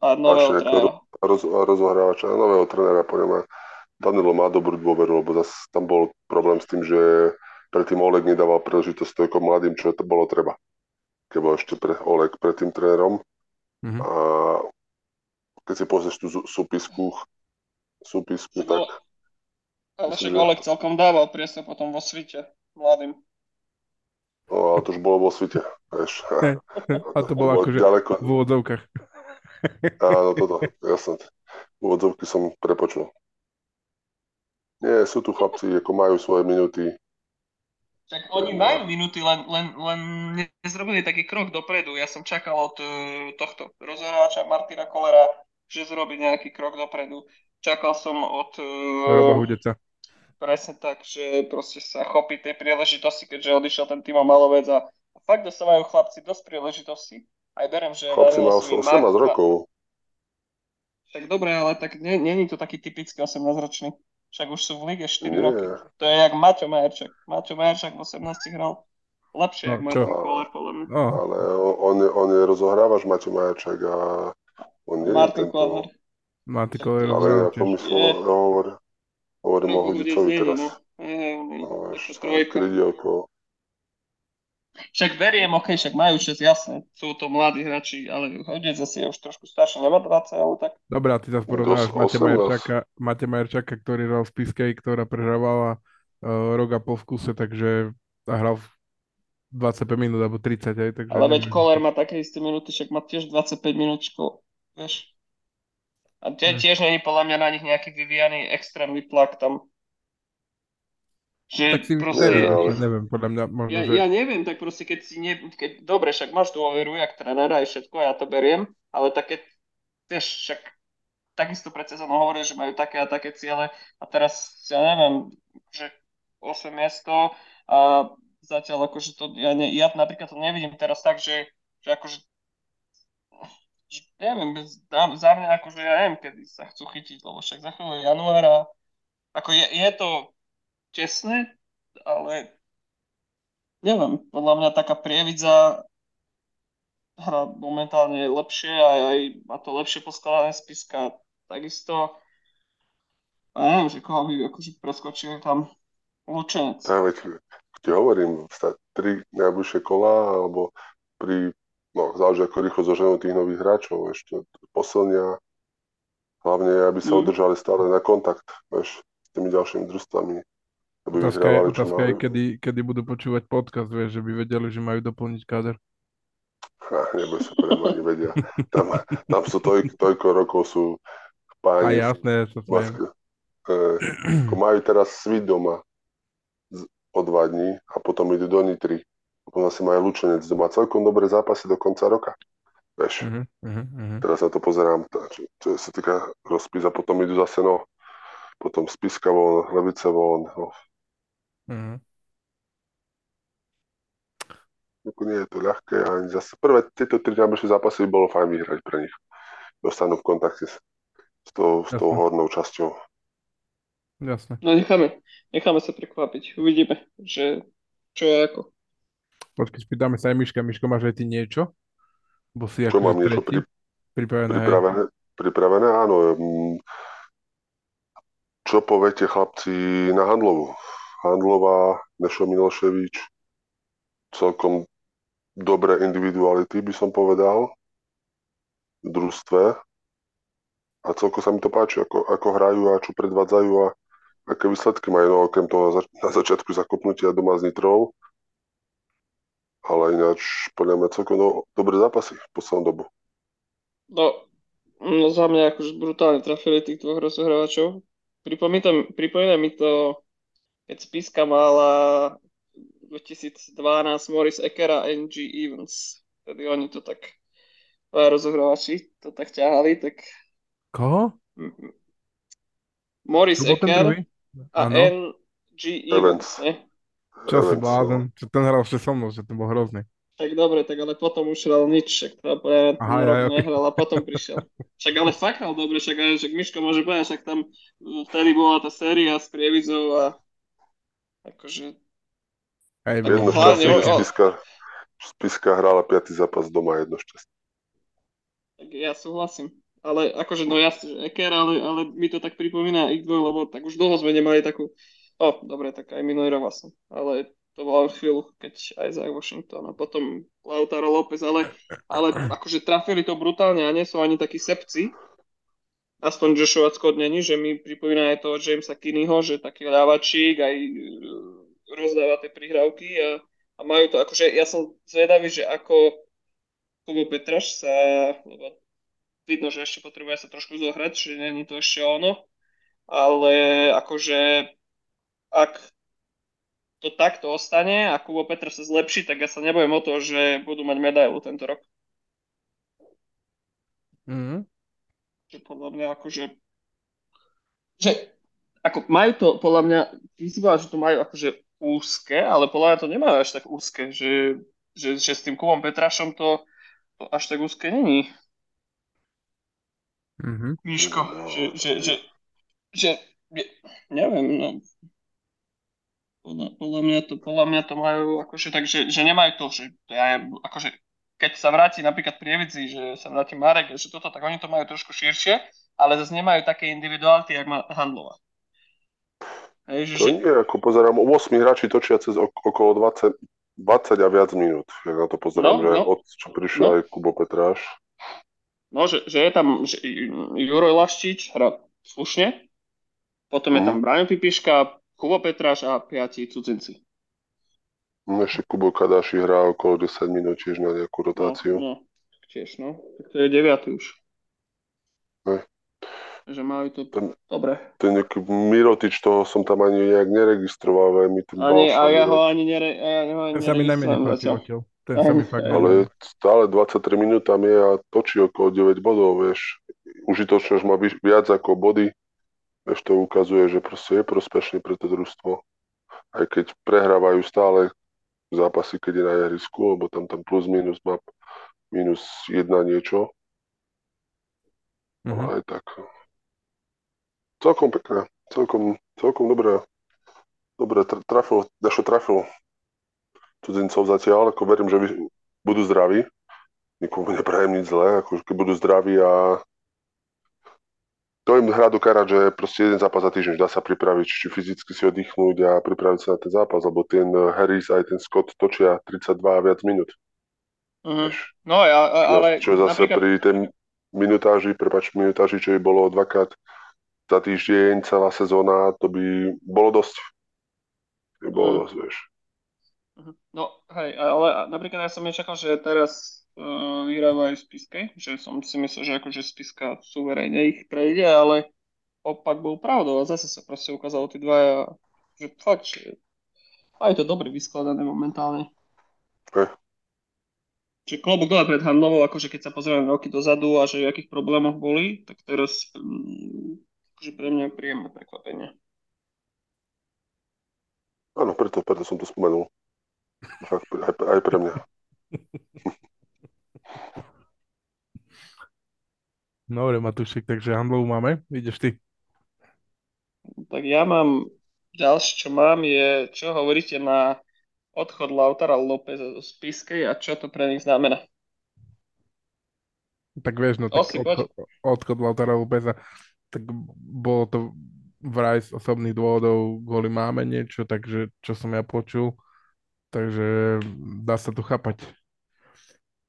a nového trénera. Roz, a rozohrávača, a nového trénera, podľa mňa. Danilo má dobrú dôveru, lebo zase tam bol problém s tým, že predtým Oleg nedával príležitosť toľko mladým, čo to bolo treba. Keď bol ešte pre, Oleg pred tým trénerom. Mhm. A keď si pozrieš tú sú- súpisku, súpisku, Však tak Ale však Oleg celkom dával priestor potom vo svite mladým. No, ale to už bolo vo svite, vieš. A to bolo akože ďaleko, v úvodzovkách. Áno, toto, jasné. Úvodzovky som prepočul. Nie, sú tu chlapci, ako majú svoje minúty. Tak oni majú minúty, len, len, len nezrobili taký krok dopredu. Ja som čakal od uh, tohto rozhoráča Martina Kolera, že zrobí nejaký krok dopredu. Čakal som od... Roba Uh, Hudeca. Presne tak, že proste sa chopí tej príležitosti, keďže odišiel ten Timo Malovec a, fakt dostávajú chlapci dosť príležitosti. Aj berem, že... Chlapci mal si 18 má- rokov. Tak dobre, ale tak nie, nie je to taký typický 18-ročný. Však už sú v lige 4 Nie. roky. To je jak Maťo Majerčak. Maťo Majerčak v 18 hral lepšie, No, jak čo? Martin Koller, podľa mňa. No, Ale on, je, on je rozohrávač Maťo Majaček a on nie je Martin tento... Koller. Máte Koller Ale ja pomyslel, ja hovor, hovorím o No, Hudicovi teraz. no. Hej, on je No, tridielko. Však beriem, ok, však majú čas, jasné. Sú to mladí hráči, ale Hodec zase je už trošku starší, nemá 20, alebo tak. Dobre, a ty zase porovnávaš Dos- Mate 18. Majerčaka, Mate Majerčaka, ktorý hral v Piskej, ktorá prehrávala uh, rok a pol v kuse, takže a hral v 25 minút alebo 30 aj, takže... Ale veď. Koller má také isté minúty, však má tiež 25 minút škol, vieš. A tie, Hm. tiež není podľa mňa na nich nejaký vyvíjaný extrémny tlak tam. Že Tak si proste... neviem, ale- neviem, podľa mňa možno, Ja, že... ja neviem, tak proste keď si ne, keď, dobre, však máš dôveru, jak trénera aj všetko, ja to beriem, ale tak keď, vieš, však takisto pred sezónou hovorili, že majú také a také ciele a teraz, ja neviem, že 8 miesto a zatiaľ akože to, ja, ne, ja napríklad to nevidím teraz tak, že, že akože že neviem, bez, za- za mňa akože ja neviem, kedy sa chcú chytiť, lebo však za chvíľu je január a ako je, je to čestné, ale neviem, podľa mňa taká prievidza hra momentálne je lepšie a aj má to lepšie poskladané spiska takisto. A neviem, že koho by akože preskočili tam Lučenec. Ja veď ti hovorím, tri najbližšie kola, alebo pri, no záleží ako rýchlo zoženú tých nových hráčov, ešte posilnia, hlavne aby sa Mm. udržali stále na kontakt, vieš, s tými ďalšími družstvami. Aby Otázka je, otázka je kedy, kedy budú počúvať podcast, vieš, že by vedeli, že majú doplniť káder. Ha, neboj sa, pre oni vedia. Tam, tam sú toj, toľko rokov sú A páni. jasné, sa smejem. Maske. Ako majú teraz svit doma z- o dva dní a potom idú do Nitry. Potom zase majú Lučenec doma. Celkom dobré zápasy do konca roka. Vieš, mhm, mhm. teraz sa to pozerám, čo, čo sa týka rozpis a potom idú zase no, potom Spiska von, Levice von. No. Ako nie je to ľahké ani zase prvé tieto tri najbližšie zápasy by bolo fajn vyhrať pre nich. Dostanú v kontakte s, s, tou, s tou hornou časťou. Jasné. No necháme, necháme sa prekvapiť. Uvidíme, že čo ako. Počkej, spýtame sa aj Miška. Miško, máš aj ty niečo? Bo si Čo mám niečo pri, Pripravené, pripravené? Pripravené, áno. Čo poviete chlapci na Handlovu? Handlová, Nešo Miloševič, celkom dobré individuality, by som povedal, v družstve. A celkom sa mi to páči, ako, ako hrajú a čo predvádzajú a aké výsledky majú. No, okrem toho na začiatku zakopnutia doma s Nitrou. Ale ináč, podľa mňa celkom do, dobré zápasy v poslednú dobu. No, no za mňa akože brutálne trafili tých dvoch rozohrávačov. Pripomína, pripomína mi to, keď Spiska mala 2012 Morris Ecker a NG Evans. Tedy oni to tak, rozohrávači to tak ťahali, tak Koho? Morris druhý? a. NG Evans, Evans. Čo si no. blázen? Čo ten hral ešte so mnou, že ten bol hrozný. Tak dobre, tak ale potom už hral nič, však to ja Aha, ja, ja, nehral a potom prišiel. Však ale fakt hral dobre, však aj však Miško môže povedať, však tam mm, vtedy bola tá séria s Prievizou a akože Aj Ako Jedno bol. hlavne, šťastie, o- že Spiska, Spiska hrála piatý zápas doma, jedno šťastie. tak ja súhlasím. Ale akože no jasne, že Eker, ale, ale mi to tak pripomína ich dvoj, lebo tak už dlho sme nemali takú, o, dobre, tak aj minulý rok vlastne, ale to bola chvíľu, keď Isaac Washington a potom Lautaro López, ale, ale akože trafili to brutálne a nie sú ani takí sepci, aspoň Joshua Scott není, že mi pripomína aj toho Jamesa Kinneyho, že taký ľavačík aj e, rozdáva tie prihrávky a, a majú to, akože ja som zvedavý, že ako Kubo Petraš sa, lebo vidno, že ešte potrebuje sa trošku zohrať, že není to ešte ono, ale akože ak to takto ostane a Kubo Petr sa zlepší, tak ja sa nebojím o to, že budú mať medailu tento rok. Mhm. Že podľa mňa akože že ako majú to, podľa mňa, povedal, že to majú akože úzke, ale podľa mňa to nemajú až tak úzke, že, že, že s tým Kubom Petrašom to, to až tak úzke není. Mhm. Miško, že, že, že, že, že neviem, no. Podľa, podľa, mňa to, podľa mňa to majú akože tak, že, že nemajú to, že ja, akože keď sa vráti napríklad Prievidzi, že sa vráti Marek, že toto, tak oni to majú trošku širšie, ale zase nemajú také individuality, jak má Handlova. Hej, že, To nie, ako pozerám, 8 hráči točia cez ok- okolo 20, 20 a viac minút. Ja na to pozerám, No, že no. od čo prišiel No. aj Kubo Petráš. No, že, že je tam že Juroj Laščič, hrá slušne, potom je Mhm. tam Brian Pipiška, Kubo Petráš a piati cudzinci. No, Ešte Kubo Kadaši hrá okolo 10 minút tiež na nejakú No, rotáciu. no, tiež, no. Tak to je deviatý už. Hej. Že majú to Ten- dobre. Ten nejaký Mirotič, toho som tam ani nejak neregistroval, veľmi ten Ani, a ja ho ani, nere, a ja ho ani Ten sa mi najmenej neregistrujem páči zatiaľ. odtiaľ. Ten sa mi Aj, fakt aj. Ale stále 23 minút tam je a točí okolo 9 bodov, vieš. Užitočnosť má vi- viac ako body. Vieš, to ukazuje, že proste je prospešný pre to družstvo. Aj keď prehrávajú stále zápasy, keď je na ihrisku, lebo tam tam plus minus má minus jedna niečo. Mhm. Ale aj tak. Celkom pekné. Celkom, celkom dobré. Dobre, tr- trafil, Dašo trafil cudzincov zatiaľ, ako verím, že budú zdraví. Nikomu neprajem nič zlé, ako keď budú zdraví a to im hrá do že proste jeden zápas za týždeň dá sa pripraviť, či fyzicky si oddychnúť a pripraviť sa na ten zápas, lebo ten Harris aj ten Scott točia 32 a viac minút. Mhm. Vieš. No, ja, ale čo zase napríklad, pri tej minutáži, prepač, minutáži, čo by bolo dvakrát za týždeň, celá sezóna, to by bolo dosť. By bolo Mm. dosť, vieš. Mhm. no, hej, ale napríklad ja som nečakal, že teraz uh, vyhrávajú z Piskej, že som si myslel, že akože Spiska suverejne ich prejde, ale opak bol pravdou a zase sa proste ukázalo tí dvaja, že fakt, že aj to dobre vyskladané momentálne. Hej. Čiže klobúk dole pred Handlovou, akože keď sa pozrieme roky dozadu a že v akých problémoch boli, tak teraz um, akože pre mňa príjemné prekvapenie. Áno, preto, preto som to spomenul. Fakt, aj, aj pre mňa. Dobre, Matúšek, takže Handlovu máme. Ideš ty. Tak ja mám, ďalšie čo mám je, čo hovoríte na odchod Lautara Lópeza zo Spiskej a čo to pre nich znamená. Tak vieš, no tak Osi, odchod, odchod Lautara Lópeza, tak bolo to vraj z osobných dôvodov kvôli máme niečo, takže čo som ja počul, takže dá sa to chápať.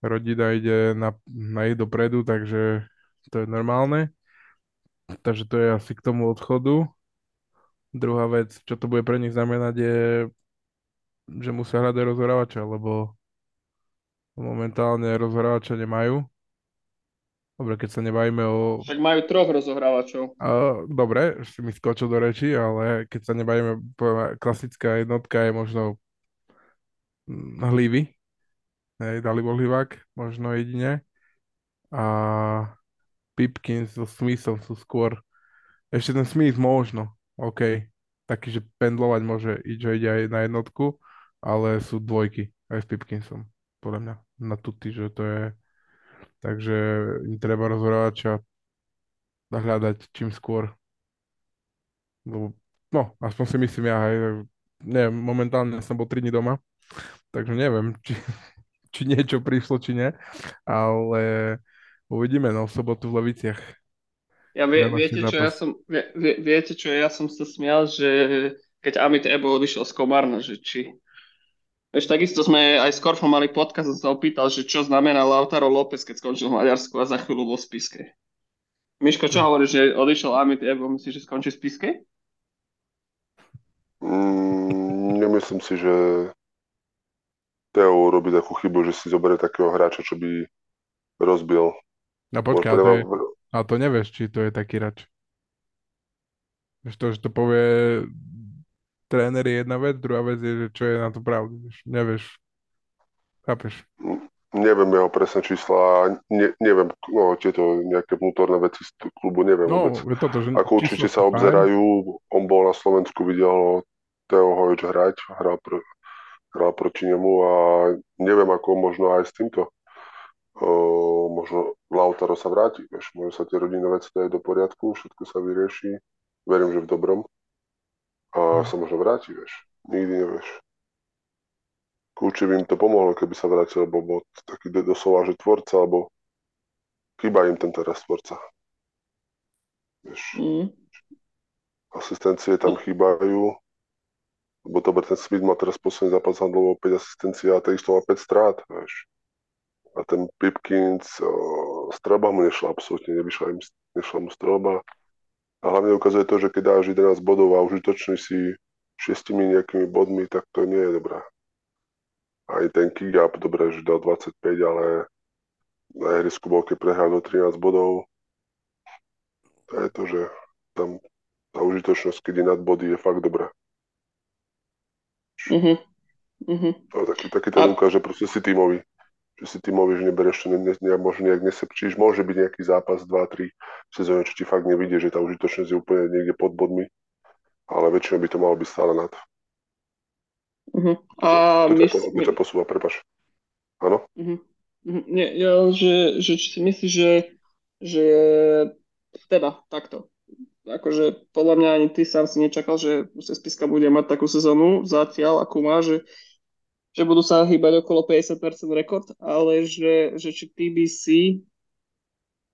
Rodina ide na, na ich dopredu, takže to je normálne. Takže to je asi k tomu odchodu. Druhá vec, čo to bude pre nich znamenať, je, že musia hľadať rozhrávača, lebo momentálne rozhrávača nemajú. Dobre, keď sa nebavíme o... Však majú troch rozohrávačov. A, dobre, si mi skočil do reči, ale keď sa nebavíme, poviem, klasická jednotka je možno mm, Hlivy, hej, Dalibor Hlivák, možno jedine. A Pipkins so Smithom sú skôr, ešte ten Smith možno, OK, taký, že pendlovať môže, že ide aj na jednotku, ale sú dvojky aj s Pipkinsom, podľa mňa, na tuty, že to je, takže im treba rozhrávača hľadať čím skôr. Lebo, no, aspoň si myslím ja, hej, neviem, momentálne som bol 3 dní doma, takže neviem, či, či niečo prišlo, či nie, ale uvidíme, no, v sobotu v Leviciach. Ja vie, viete, čo zápas. ja som, vie, vie- viete, čo ja som sa smial, že keď Amit Ebo odišiel z Komárna, že či... Vieš, takisto sme aj s Korfom mali podcast, som sa opýtal, že čo znamená Lautaro López, keď skončil v Maďarsku a za chvíľu bol v Spiske. Miško, čo hovoríš, že odišiel Amit Ebo, myslíš, že skončí v Spiske? Mm, nemyslím si, že Teo urobí takú chybu, že si zoberie takého hráča, čo by rozbil. No počkaj, ale to, je, ale to nevieš, či to je taký. Vieš to, že to povie tréner je jedna vec, druhá vec je, že čo je na to pravda. Vieš, nevieš. Chápeš? neviem jeho presné čísla, ne, neviem, no tieto nejaké vnútorné veci z klubu, neviem vôbec. No, je toto, že Ako určite sa obzerajú, on bol na Slovensku, videl Teo Hojč hrať, hral, pr- hral proti nemu a neviem, ako možno aj s týmto. O, možno Lautaro sa vráti, vieš, môže sa tie rodinné veci dajú do poriadku, všetko sa vyrieši, verím, že v dobrom a Hm. sa možno vráti, vieš, nikdy nevieš. Kľúči by im to pomohlo, keby sa vrátil, lebo bol taký doslova, že tvorca, alebo chýba im ten teraz tvorca. Vieš, Mm. asistencie tam chýbajú, lebo to ten Smith má teraz posledný zápas handlovo 5 asistencií a takisto má 5 strát, vieš. A ten Pipkins, o, strelba mu nešla absolútne, nevyšla im, nešla mu strelba. A hlavne ukazuje to, že keď dáš 11 bodov a užitočný si šiestimi nejakými bodmi, tak to nie je dobré. Aj ten kick-up, dobre, že dal 25, ale na ihrisku bol, keď prehral do 13 bodov. To je to, že tam tá užitočnosť, keď je nad body, je fakt dobrá. Mhm. Mhm. To je taký, taký ten A- proste si tímový. Že si tímový, že nebereš to, ne, ne, ne, možno nejak nesepčíš. Môže byť nejaký zápas 2-3 v sezóne, čo ti fakt nevidie, že tá užitočnosť je úplne niekde pod bodmi. Ale väčšinou by to malo byť stále nad. Mhm. A to, my, ťa, to ťa posúva, prepač. Áno? Mhm. Nie, ja, že, že či si myslíš, že, že teda takto. Akože podľa mňa ani ty sám si nečakal, že Spiska bude mať takú sezónu zatiaľ, akú má, že, že budú sa hýbať okolo 50% rekord, ale že, že či si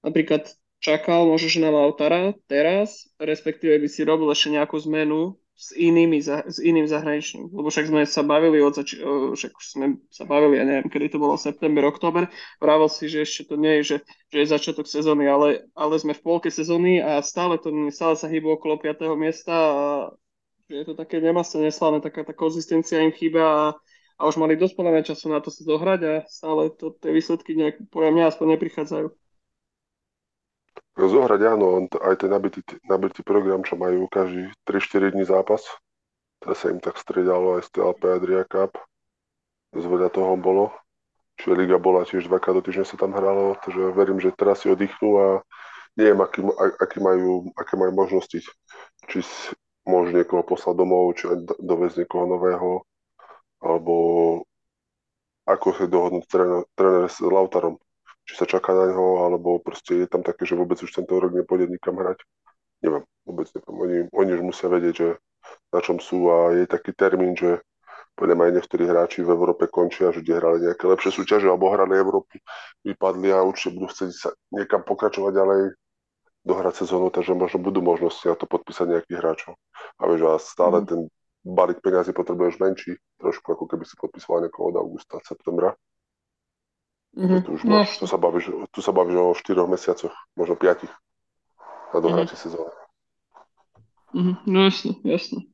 napríklad čakal možno, že na Lautara teraz, respektíve by si robil ešte nejakú zmenu s, inými, s iným zahraničným. Lebo však sme sa bavili od zač- o, však sme sa bavili, ja neviem, kedy to bolo, september, október. Vravel si, že ešte to nie je, že, že je začiatok sezóny, ale, ale sme v polke sezóny a stále, to, stále sa hýbu okolo 5. miesta a je to také nemastné, neslávne, taká tá konzistencia im chýba a, a už mali dosť času na to sa dohrať a stále to, tie výsledky nejak, podľa mňa aspoň neprichádzajú. Zohrať áno, aj ten nabitý, nabitý program, čo majú každý 3-4 dní zápas. Teraz sa im tak striedalo aj z TLP Adria Cup. Dosť veľa toho bolo. Čiže Liga bola tiež dvakrát do týždňa sa tam hralo, takže verím, že teraz si oddychnú a neviem, aký, aký majú, aké majú možnosti. Či môžu niekoho poslať domov, či aj do- dovesť niekoho nového, alebo ako sa dohodnúť tréner, tréner s Lautarom či sa čaká na ňo, alebo proste je tam také, že vôbec už tento rok nepôjde nikam hrať. Neviem, vôbec neviem. Oni, oni už musia vedieť, že na čom sú a je taký termín, že podľa aj niektorí hráči v Európe končia, že kde hrali nejaké lepšie súťaže alebo hrali Európu, vypadli a určite budú chcieť sa niekam pokračovať ďalej, dohrať sezónu, takže možno budú možnosti na to podpísať nejakých hráčov. A vieš, a stále Mhm. ten balík peňazí potrebuješ menší, trošku ako keby si podpisoval niekoho od augusta, septembra. Mhm. Tu, už No, máš, tu, sa bavíš, tu sa bavíš o 4 mesiacoch, možno 5 na dohratie sezóny. Mhm. No jasne, jasne.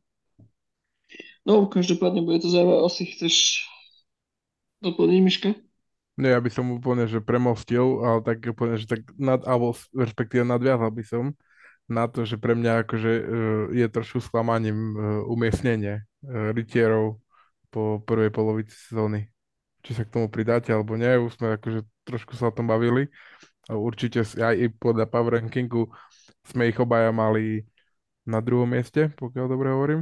No, každopádne bude to zaujímavé. Asi chceš doplniť, Miška? Nie, ja by som úplne, že premostil, ale tak úplne, že tak nad, alebo respektíve nadviazal by som na to, že pre mňa akože eh, je trošku sklamaním eh, umiestnenie eh, rytierov po prvej polovici sezóny. Či sa k tomu pridáte alebo nie, už sme akože trošku sa o tom bavili. A určite aj podľa power rankingu sme ich obaja mali na druhom mieste, pokiaľ dobre hovorím.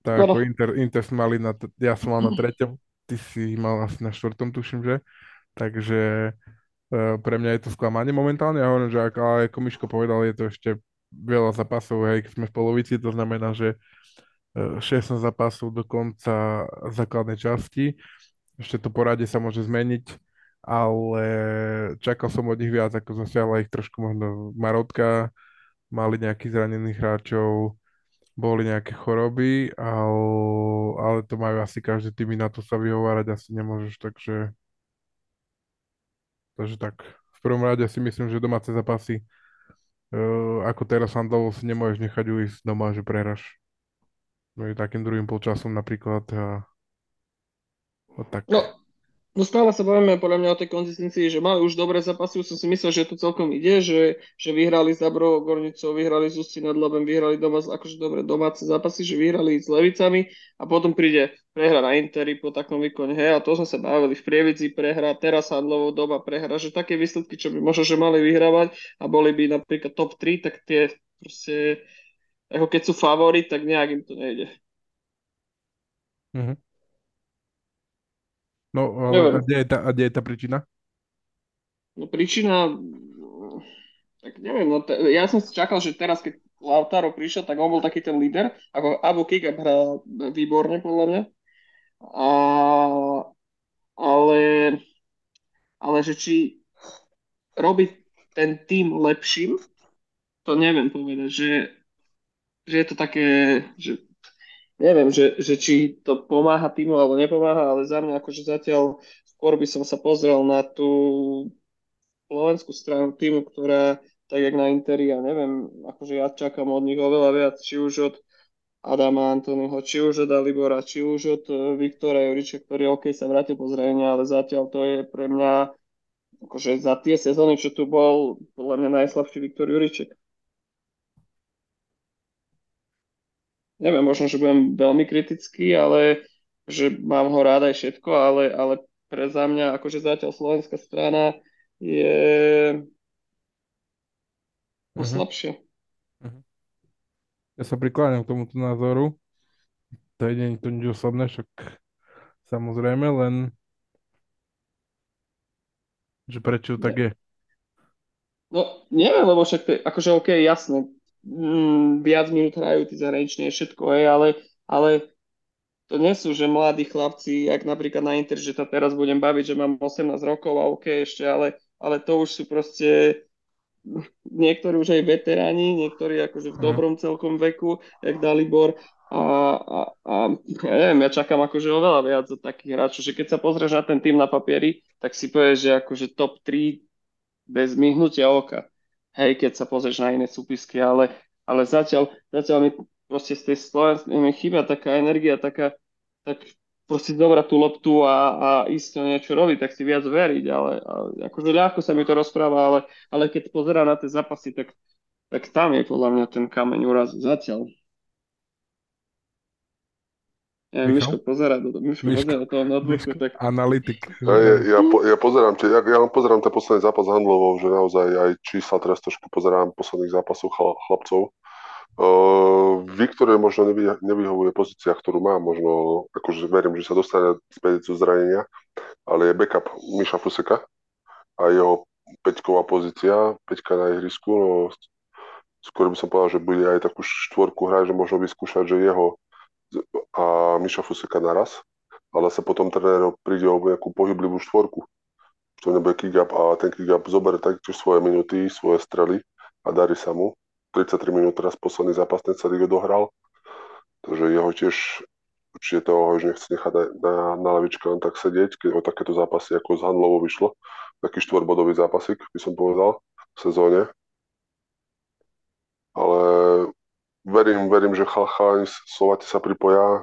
Tak ako. Inter, Inter sme mali na, ja som mal na treťom, ty si mal asi na štvrtom, tuším, že? Takže e, pre mňa je to sklamanie momentálne. Ja hovorím, že ako, ale ako Miško povedal, je to ešte veľa zápasov, hej, keď sme v polovici, to znamená, že e, 16 zápasov do konca základnej časti. Ešte to poradie sa môže zmeniť, ale čakal som od nich viac, ako zasiahla ich trošku možno marotka, mali nejakých zranených hráčov, boli nejaké choroby, ale, ale to majú asi každý tým na to sa vyhovárať asi nemôžeš, takže takže tak. V prvom rade si myslím, že domáce zápasy uh, ako teraz handlovo si nemôžeš nechať ujsť doma, že prehráš. No takým druhým polčasom napríklad a tak. No, No stále sa bavíme podľa mňa o tej konzistencii, že mali už dobré zápasy, už som si myslel, že to celkom ide, že, že vyhrali s Dabrovou Gornicou, vyhrali s Ústí nad Labem, vyhrali doma, akože dobre domáce zápasy, že vyhrali s Levicami a potom príde prehra na Interi po takom výkone, hej, a to sme sa bavili v Prievidzi prehra, teraz Handlovou doba prehra, že také výsledky, čo by možno, že mali vyhrávať a boli by napríklad top 3, tak tie proste, ako keď sú favorit, tak nejak im to nejde. Mhm. No, a kde je tá, a kde je tá príčina? No príčina, tak neviem, no te, ja som si čakal, že teraz, keď Lautaro prišiel, tak on bol taký ten líder, ako Abu Kika hral výborne podľa mňa, a, ale, ale že či robí ten tým lepším, to neviem povedať, že, že je to také, že neviem, že, že či to pomáha týmu alebo nepomáha, ale za mňa akože zatiaľ skôr by som sa pozrel na tú slovenskú stranu týmu, ktorá tak jak na Interi, ja neviem, akože ja čakám od nich oveľa viac, či už od Adama Antonyho, či už od Alibora, či už od eh, Viktora Juriča, ktorý OK sa vrátil po zranení, ale zatiaľ to je pre mňa akože za tie sezóny, čo tu bol, podľa mňa najslabší Viktor Juriček. Neviem, možno, že budem veľmi kritický, ale že mám ho rád aj všetko, ale, ale pre za mňa, akože zatiaľ slovenská strana je Mhm. slabšie. Mhm. Ja sa prikláňam k tomuto názoru. To je nie to nič osobné, však samozrejme, len že prečo tak je. No, neviem, lebo však to je, akože OK, jasné, mm, viac minút hrajú tí zahraniční, všetko, hej, ale, ale to nie sú, že mladí chlapci, jak napríklad na Inter, že sa teraz budem baviť, že mám 18 rokov a OK ešte, ale, ale to už sú proste niektorí už aj veteráni, niektorí akože v Mhm. dobrom celkom veku, jak Dalibor. A, a, a ja neviem, ja čakám akože oveľa viac od takých hráčov, že keď sa pozrieš na ten tým na papieri, tak si povieš, že akože top 3 bez myhnutia oka. Hej, keď sa pozrieš na iné súpisky, ale, ale zatiaľ, zatiaľ mi proste z tej Slovenskej mi chýba taká energia, taká, tak proste zobrať tú loptu a, a ísť to niečo robiť, tak si viac veriť, ale, ale akože ľahko sa mi to rozpráva, ale, ale keď pozerám na tie zápasy, tak, tak tam je podľa mňa ten kameň úrazu zatiaľ. Ja? Miško pozera do, Miško Miško. pozera toho notebooku, Miško, tak analytik. Ja, ja, ja, po, ja pozerám, tie, ja, ja pozerám ten posledný zápas Handlovou, že naozaj aj čísla teraz trošku pozerám posledných zápasov chl, chlapcov. Uh, Viktore možno nevy, nevyhovuje pozícia, ktorú má, možno akože verím, že sa dostane späť zo zranenia, ale je backup Miša Fuseka a jeho peťková pozícia, peťka na ihrisku, no skôr by som povedal, že bude aj takú štvorku hrať, že možno vyskúšať, že jeho a Miša Fuseka naraz, ale sa potom tréner príde o nejakú pohyblivú štvorku. Že to nebude kick-up a ten kick-up zoberie taktiež svoje minuty, svoje strely a darí sa mu. 33 minút teraz posledný zápas, celý ho dohral. Takže jeho tiež určite toho už nechce nechať na, na, na lavičke len tak sedieť, keď o takéto zápasy ako z Handlovou vyšlo. Taký štvorbodový zápasik, by som povedal, v sezóne. Ale verím, verím, že chalani Slováci sa pripoja,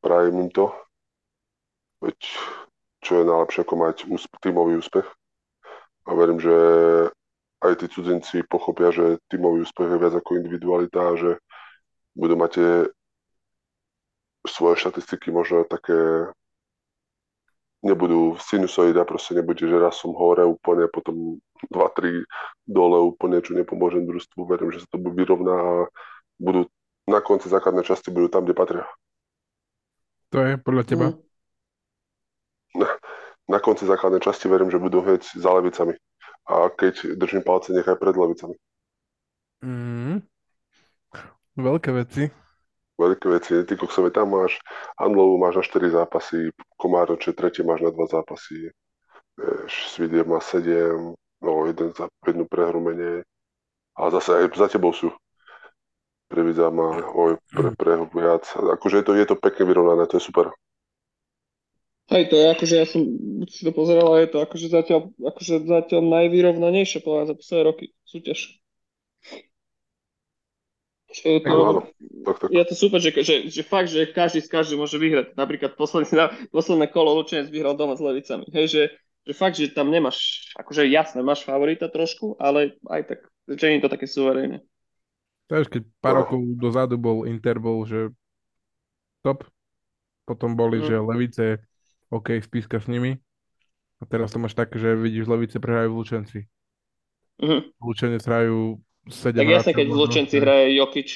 prajem im to. Veď čo je najlepšie ako mať úsp- tímový úspech. A verím, že aj tí cudzinci pochopia, že tímový úspech je viac ako individualita a že budú mať tie svoje štatistiky možno také nebudú sinusoida, proste nebude, že raz som hore úplne, potom 2-3 dole úplne, čo nepomôže družstvu. Verím, že sa to vyrovná a budú na konci základnej časti budú tam, kde patria. To je podľa teba? hm, Na konci základnej časti verím, že budú hneď za levicami. A keď držím palce, nechaj pred levicami. Mm. Veľké veci. Veľké veci. Ty koksové tam máš, Handlovú máš na 4 zápasy, Komároče tretie máš na 2 zápasy, vieš, Svidiev má 7, no jeden za jednu prehru menej. A zase aj za tebou sú. Previdza má oj, pre, prehru viac. Akože je to, je to pekne vyrovnané, to je super. Hej, to je akože, ja som si to pozeral je to akože zatiaľ, akože zatiaľ najvyrovnanejšie podľa za posledné roky súťaž. Čo je to, No, tak, tak. to super, že, že, že fakt, že každý z každý môže vyhrať. Napríklad posledné, posledné kolo Lučenec vyhral doma s Levicami. Hej, že, že fakt, že tam nemáš, akože jasné, máš favorita trošku, ale aj tak, že nie je to také suverénne. Vieš, keď pár rokov dozadu bol Inter, bol, že top. Potom boli, Mm. že Levice, OK, spíska s nimi. A teraz to máš také, že vidíš, Levice prehrajú v Lučenci. Mhm. Lučenec hrajú 7 Tak jasne, keď v Lučenci hraje Jokič.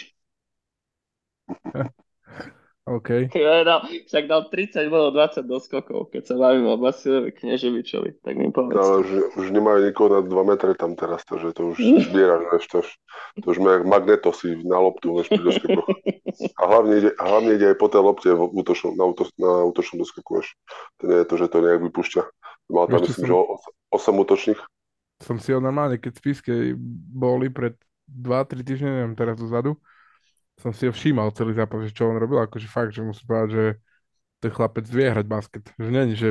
OK. Ja dal, však dal 30 bodov 20 do skokov, keď sa bavíme o Basilovi Kneževičovi. Tak mi povedz. Ale už, už nemajú nikoho na 2 metre tam teraz, takže to už zbieraš, vieš, to už, to už má jak magnetosy na loptu, vieš, pri doskokoch. A hlavne ide, hlavne ide aj po tej lopte v útočnom, na, úto, na útočnom doskoku, vieš. To nie je to, že to nejak vypúšťa. Mal tam, myslím, som- že 8 útočných. Som si ho normálne, keď spíske boli pred 2-3 týždne, neviem, teraz dozadu, som si ho všímal celý zápas, že čo on robil, akože fakt, že musím povedať, že ten chlapec vie hrať basket. Že nie, že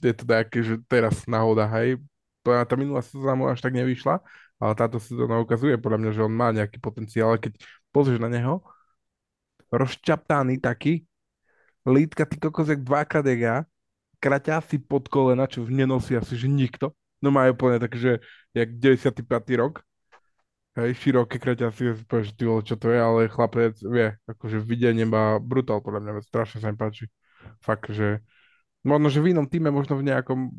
je to také, že teraz náhoda, hej. Tá minulá sezóna mu až tak nevyšla, ale táto sezóna ukazuje podľa mňa, že on má nejaký potenciál, keď pozrieš na neho, rozčaptaný taký, lítka ty kokos jak dvakrát jak ja, kraťá si pod kolena, čo už nenosí asi, že nikto. No má úplne tak, že jak 95. rok, hej, široké kraťasy, povieš, ty čo to je, ale chlapec vie, akože videnie má brutál, podľa mňa, strašne sa mi páči. Fakt, že možno, že v inom týme, možno v nejakom,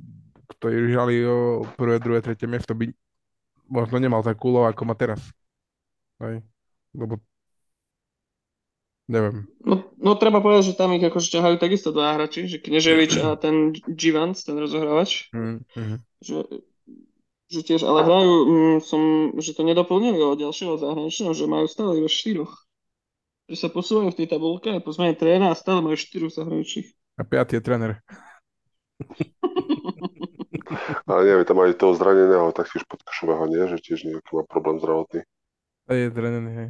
ktorí hrali o prvé, druhé, tretie miesto, by možno nemal takú úlohu, ako má teraz. Hej, lebo neviem. No, no treba povedať, že tam ich akože ťahajú takisto dva hráči, že Kneževič a ten Givans, ten rozohrávač, Mm, mhm. Že, že tiež, ale hrajú, mm, som, že to nedoplnili od ďalšieho zahraničného, že majú stále iba štyroch. Že sa posúvajú v tej tabulke a po zmene trénera a stále majú štyroch zahraničných. A piatý je tréner. Ale neviem, tam aj toho zraneného, taktiež podkošového, nie? Že tiež nejaký má problém zdravotný. A je tréner, hej.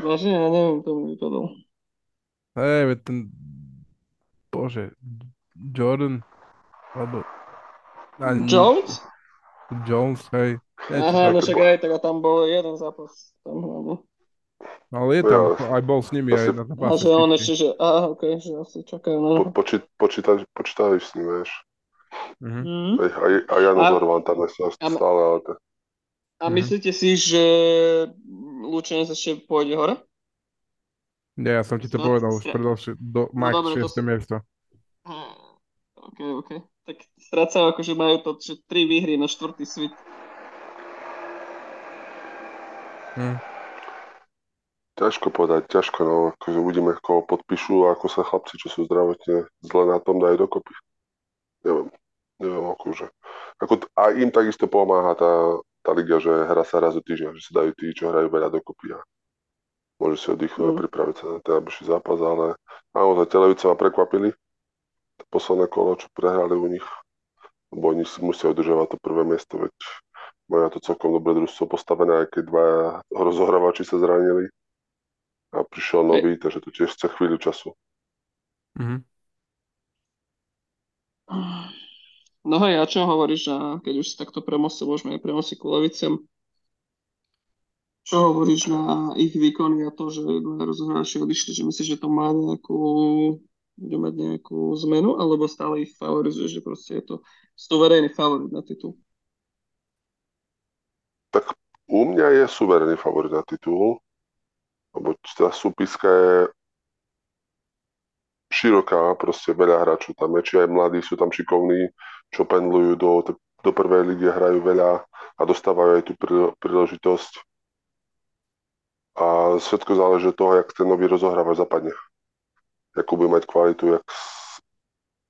Vážne, ja neviem, to mi vypadol. Hej, ten, bože, Jordan, alebo, ani, Jones? Jones, hej. Aha, no však aj, tak a tam bol jeden zápas. Tam hlavne. Ale je tam, Ja- aj bol s nimi aj asi- na A zápase. že on ešte, že aha, okej, že asi čakajú na Po, počít, počítaš, počítaš s ním, vieš. Mhm. Mhm. Aj, aj, aj Jano A- Zorvan tam je a- stále, ale to, A Mhm. myslíte si, že Lučenec ešte pôjde hore? Nie, ja som ti to No, povedal už predovšie, do No max dobre, to 6. s- miesto. OK, OK. Tak strácajú akože majú to, že tri výhry na štvrtý svit. Hm. ťažko povedať, ťažko, no, akože uvidíme, koho podpíšu a ako sa chlapci, čo sú zdravotne zle na tom, dajú dokopy. Neviem, neviem, akože. Ako, t- a im takisto pomáha tá, tá liga, že hra sa raz do týždňa, že sa dajú tí, čo hrajú veľa dokopy a môžu si oddychnúť a Mm. pripraviť sa na ten najbližší zápas, ale naozaj Televice ma prekvapili. To posledné kolo, čo prehrali u nich, lebo oni si musia udržovať to prvé miesto, veď majú to celkom dobré družstvo postavené, aj keď dva rozohrávači sa zranili a prišiel nový, takže to tiež chce chvíľu času. Mhm. No hej, a čo hovoríš, na, keď už si takto premostil, môžeme aj premostiť ku Leviciam. Čo hovoríš na ich výkony a to, že dva rozohráči odišli, že myslíš, že to má nejakú, bude mať nejakú zmenu, alebo stále ich favorizuješ, že proste je to suverénny favorit na titul? U mňa je suverénny favorit na titul, lebo tá súpiska je široká, proste veľa hráčov tam je, či aj mladí sú tam šikovní, čo pendlujú do, do prvej ligy, hrajú veľa a dostávajú aj tú prí- príležitosť. A všetko záleží od toho, jak ten nový rozohrávač zapadne. Jakú bude mať kvalitu, jak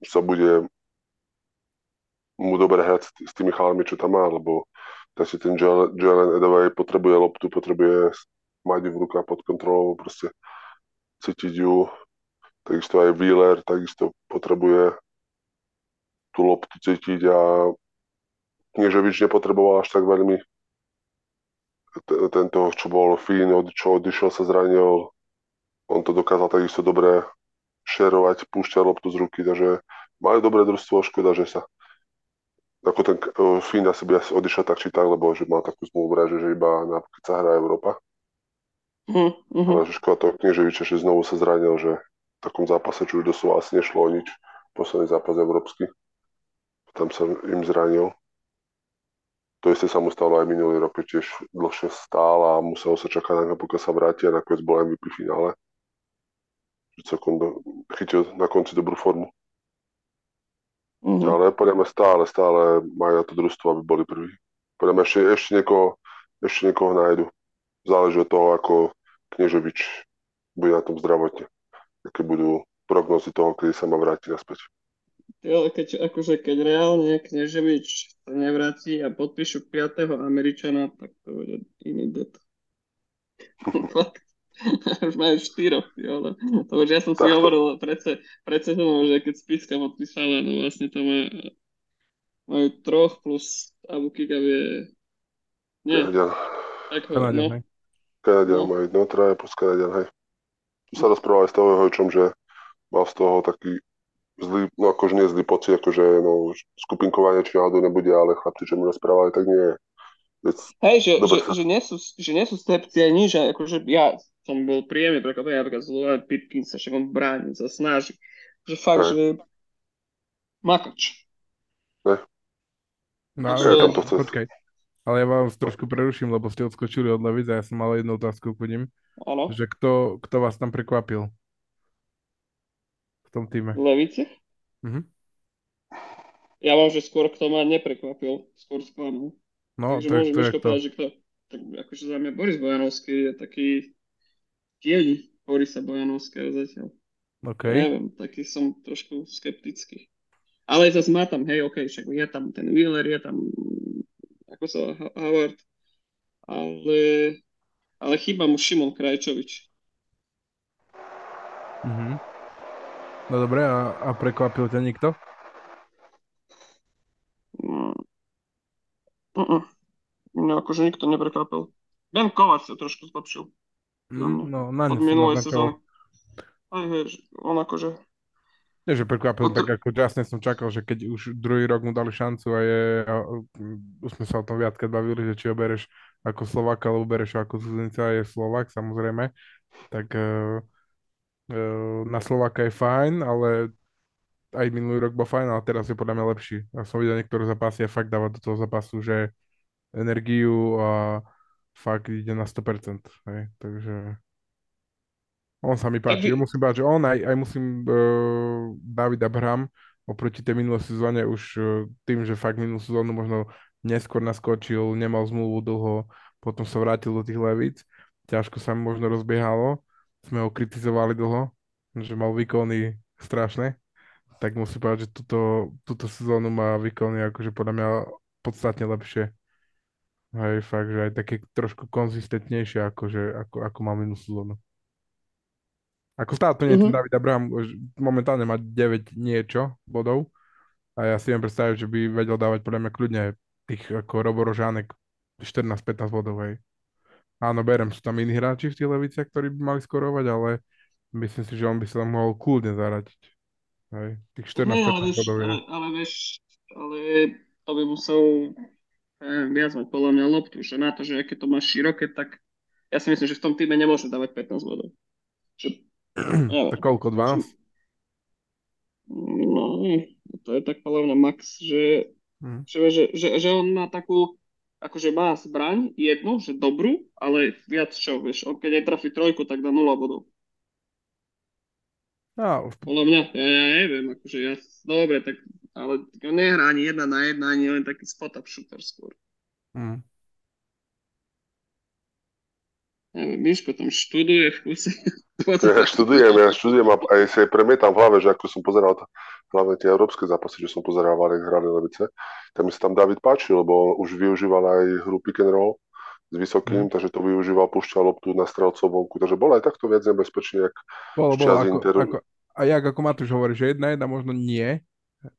sa bude mu dobre hrať s tými chalami, čo tam má, lebo tak si ten Jalen Edaway potrebuje loptu, potrebuje mať ju v rukách pod kontrolou, proste cítiť ju. Takisto aj Wheeler takisto potrebuje tú loptu cítiť a Kneževič nepotreboval až tak veľmi tento, čo bol Fín, od, čo odišiel sa zranil, on to dokázal takisto dobre šerovať, púšťať loptu z ruky, takže majú dobré družstvo, škoda, že sa ako ten uh, Fín asi by asi odišiel tak či tak, lebo že mal takú zmluvu, že, iba na, keď sa hrá Európa. Uh-huh. Ale že škoda toho Kneževiča, že znovu sa zranil, že v takom zápase, čo už doslova asi nešlo o nič. Posledný zápas európsky. Tam sa im zranil. To isté sa mu stalo aj minulý rok, keď tiež dlhšie stál a muselo sa čakať na pokiaľ sa vráti a nakoniec bol MVP finále. Celkom do, chytil na konci dobrú formu. Uh-huh. Ale podľa mňa stále, stále majú na to družstvo, aby boli prví. Podľa mňa ešte, ešte, niekoho, ešte niekoho nájdu. Záleží od toho, ako Kneževič bude na tom zdravotne. Aké budú prognozy toho, kedy sa má vrátiť naspäť. Ale keď, akože, keď reálne Kneževič sa nevráti a podpíšu 5. Američana, tak to bude iný det. Fakt. už majú štyroch, ale to už ja som si hovoril pred, pred sezónou, že keď Spiska podpísala, no vlastne to má, majú troch plus Abu Kikab je... Nie, Kanadian. tak ho, Kanadian, no. Kanadian No. majú, no traja plus Kanadian, hej. Tu sa rozprával aj s Tovehovičom, že mal z toho taký zlý, no akože nie zlý pocit, akože no, skupinkovanie či náhodou nebude, ale chlapci, čo mi rozprávali, tak nie. Veď, Hej, že, Dobre že, sa- že, nie sú, že nie sú stepci aj nič, akože ja som bol príjemne prekvapený, napríklad z Logan Pipkins sa však on bráni, sa snaží. Že fakt, Hej. že makač. No, ale, tam to chce. počkaj. Ale ja vás trošku preruším, lebo ste odskočili od Levic a ja som mal jednu otázku ku nim. Áno, Že kto, kto vás tam prekvapil? V tom týme. Levice. Mhm. Ja mám, že skôr kto ma neprekvapil, skôr sklamul. No, Takže to je, môže to je kto. povedať, že kto. Tak akože za mňa Boris Bojanovský je taký tieň Borisa Bojanovského zatiaľ. OK. Neviem, taký som trošku skeptický. Ale zase má tam, hej, OK, však je tam ten Wheeler, je tam, ako sa Howard, ale, ale chýba mu Šimon Krajčovič. Mhm. No dobre, a, a prekvapil ťa nikto? Mm. Mm-mm. Mňa akože nikto neprekvapil. Ben Kovac sa trošku zlepšil Mm, No, na ňu naznačoval. sezóny. Aj on akože, Nie, že prekvapil, No to- tak ako jasne som čakal, že keď už druhý rok mu dali šancu a je, a, už sme sa o tom viackrát bavili, že či ho bereš ako Slovak, alebo bereš ako cudzinca, je Slovak samozrejme, tak uh, uh, na Slováka je fajn, ale aj minulý rok bol fajn, ale teraz je podľa mňa lepší. Ja som videl niektoré zápasy a fakt dáva do toho zápasu, že energiu a fakt ide na 100%. Hej, takže on sa mi páči. Ja musím že on aj, aj musím uh, David Abraham oproti tej minulej sezóne už uh, tým, že fakt minulú sezónu možno neskôr naskočil, nemal zmluvu dlho, potom sa vrátil do tých levíc. Ťažko sa mu možno rozbiehalo. Sme ho kritizovali dlho, že mal výkony strašné. Tak musím povedať, že túto, túto sezónu má výkony akože podľa mňa podstatne lepšie. Hej, fakt, že aj také trošku konzistentnejšie akože, ako, ako mal minulú sezónu. Ako stále to nie je ten. David Abraham, momentálne má 9 niečo bodov a ja si viem predstaviť, že by vedel dávať podľa mňa kľudne tých ako Robo Rožánek 14-15 bodov, hej. Áno, berem, sú tam iní hráči v tých leviciach, ktorí by mali skorovať, ale myslím si, že on by sa tam mohol kľudne zaradiť. Hej, tých Nie, ale 14-15 vieš, bodov ale, ale vieš, ale to by musel viac mať podľa mňa loptu, že na to, že aké to má široké, tak ja si myslím, že v tom týme nemôže dávať 15 bodov. Že, neviem. Tak koľko, 12? No, to je tak podľa mňa max, že, Mhm. že, že, že, že on má takú, akože má zbraň jednu, že dobrú, ale viac čo, vieš, on keď netrafí trojku, tak dá 0 bodov. No, Podľa mňa, ja, ja neviem, akože ja, dobre, tak, ale on nehrá ani jedna na jedna, ani len taký spot-up shooter skôr. mm. Miško tam študuje v kuse. Ja študujem, ja študujem a aj si aj premietam v hlave, že ako som pozeral to, hlavne tie európske zápasy, že som pozeral, jak hrali Levice, tak mi sa tam David páčil, lebo už využíval aj hru pick and roll s vysokým, Mhm. takže to využíval, púšťal loptu na strelcov vonku, takže bol aj takto viac nebezpečný, jak Bolo, bolo, ako, Interu. ako, a jak ako Matúš hovorí, že jedna jedna možno nie,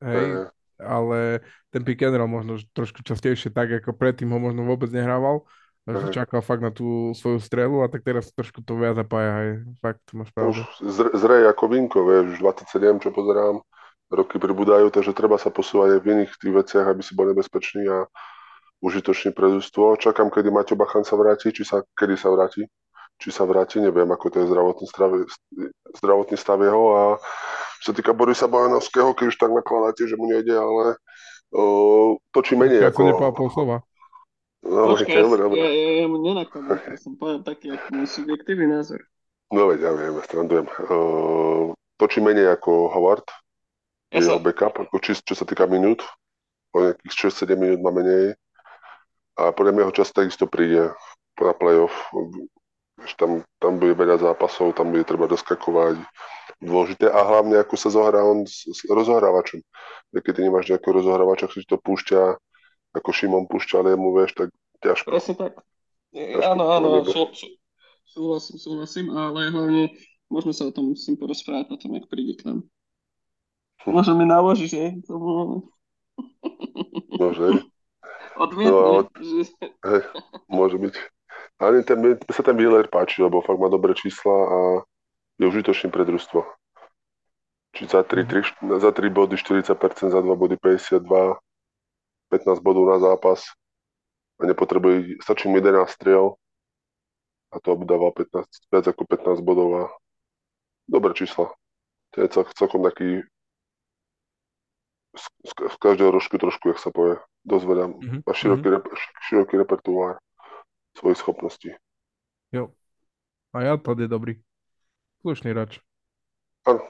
hej, eh, ale ten pick and roll možno trošku častejšie tak, ako predtým ho možno vôbec nehrával, a že čakal fakt na tú svoju strelu a tak teraz trošku to viac zapája, hej, fakt, máš už pravdu. zre, zrej ako Vinko, vieš, už 27, čo pozerám, roky pribúdajú, takže treba sa posúvať aj v iných tých veciach, aby si bol nebezpečný a užitočný pre ľudstvo. Čakám, kedy Maťo Bachan sa vráti, či sa, kedy sa vráti, či sa vráti, neviem, ako to je zdravotný stav, zdravotný stav jeho a čo sa týka Borisa Bojanovského, keď už tak nakladáte, že mu nejde, ale uh, točí menej. Ja ako... nepovedal pol slova. No, Počkaj, okay, ja, dobre, dobre. ja, ja, ja mu nenakladám, ja som povedal taký, ako môj subjektívny názor. No veď, ja viem, ja strandujem. Uh, točí menej ako Howard, Ja jeho sa, backup, ako či, čo sa týka minút. O nejakých 6-7 minút má menej. A podľa mňa jeho čas takisto príde na playoff. Tam, tam bude veľa zápasov, tam bude treba doskakovať dôležité a hlavne ako sa zohrá on s, s rozohrávačom. Keď ty nemáš nejakého rozohrávača, ktorý to púšťa, ako Šimon púšťa Lemu, vieš, tak ťažko. presne tak. E, Trošku Áno, áno, to sú, sú, súhlasím, súhlasím, ale hlavne môžeme sa o tom tým porozprávať potom, jak príde k nám. Možno mi naložíš, že? To bolo... Môže, Odmietne, No, ale- hej, môže byť. Ale ten, sa ten Wheeler páči, lebo fakt má dobré čísla a je užitočný pre družstvo. Či za 3, 3, za 3 body 40%, za 2 body 52, 15 bodov na zápas a nepotrebuje, stačí mu 11 striel a to aby dával 15, viac ako 15 bodov a dobré čísla. To je cel, celkom taký z, z, každého rožku trošku, jak sa povie. Dosť veľa. Mhm, Má široký, rep, široký repertoár svojich schopností. Jo. A ja to je dobrý. Slušný rač. Áno.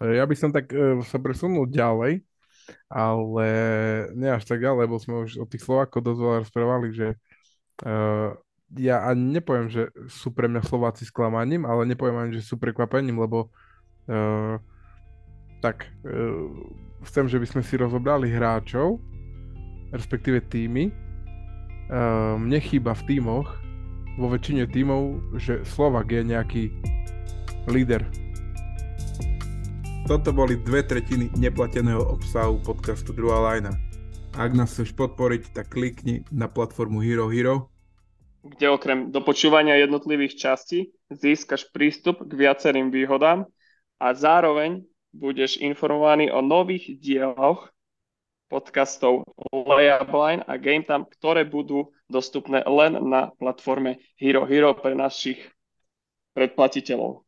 E, Ja by som tak e, sa presunul ďalej, ale nie až tak ďalej, lebo sme už o tých Slovákoch dosť veľa rozprávali, že e, ja ani nepoviem, že sú pre mňa Slováci sklamaním, ale nepoviem ani, že sú prekvapením, lebo e, tak e, chcem, že by sme si rozobrali hráčov, respektíve týmy. E, mne chýba v tímoch, vo väčšine tímov, že Slovak je nejaký líder toto boli dve tretiny neplateného obsahu podcastu Druhá lajna. Ak nás chceš podporiť, tak klikni na platformu Hero Hero. kde okrem dopočúvania jednotlivých častí získaš prístup k viacerým výhodám a zároveň budeš informovaný o nových dieloch podcastov Layup Line a Game Time, ktoré budú dostupné len na platforme Hero Hero pre našich predplatiteľov.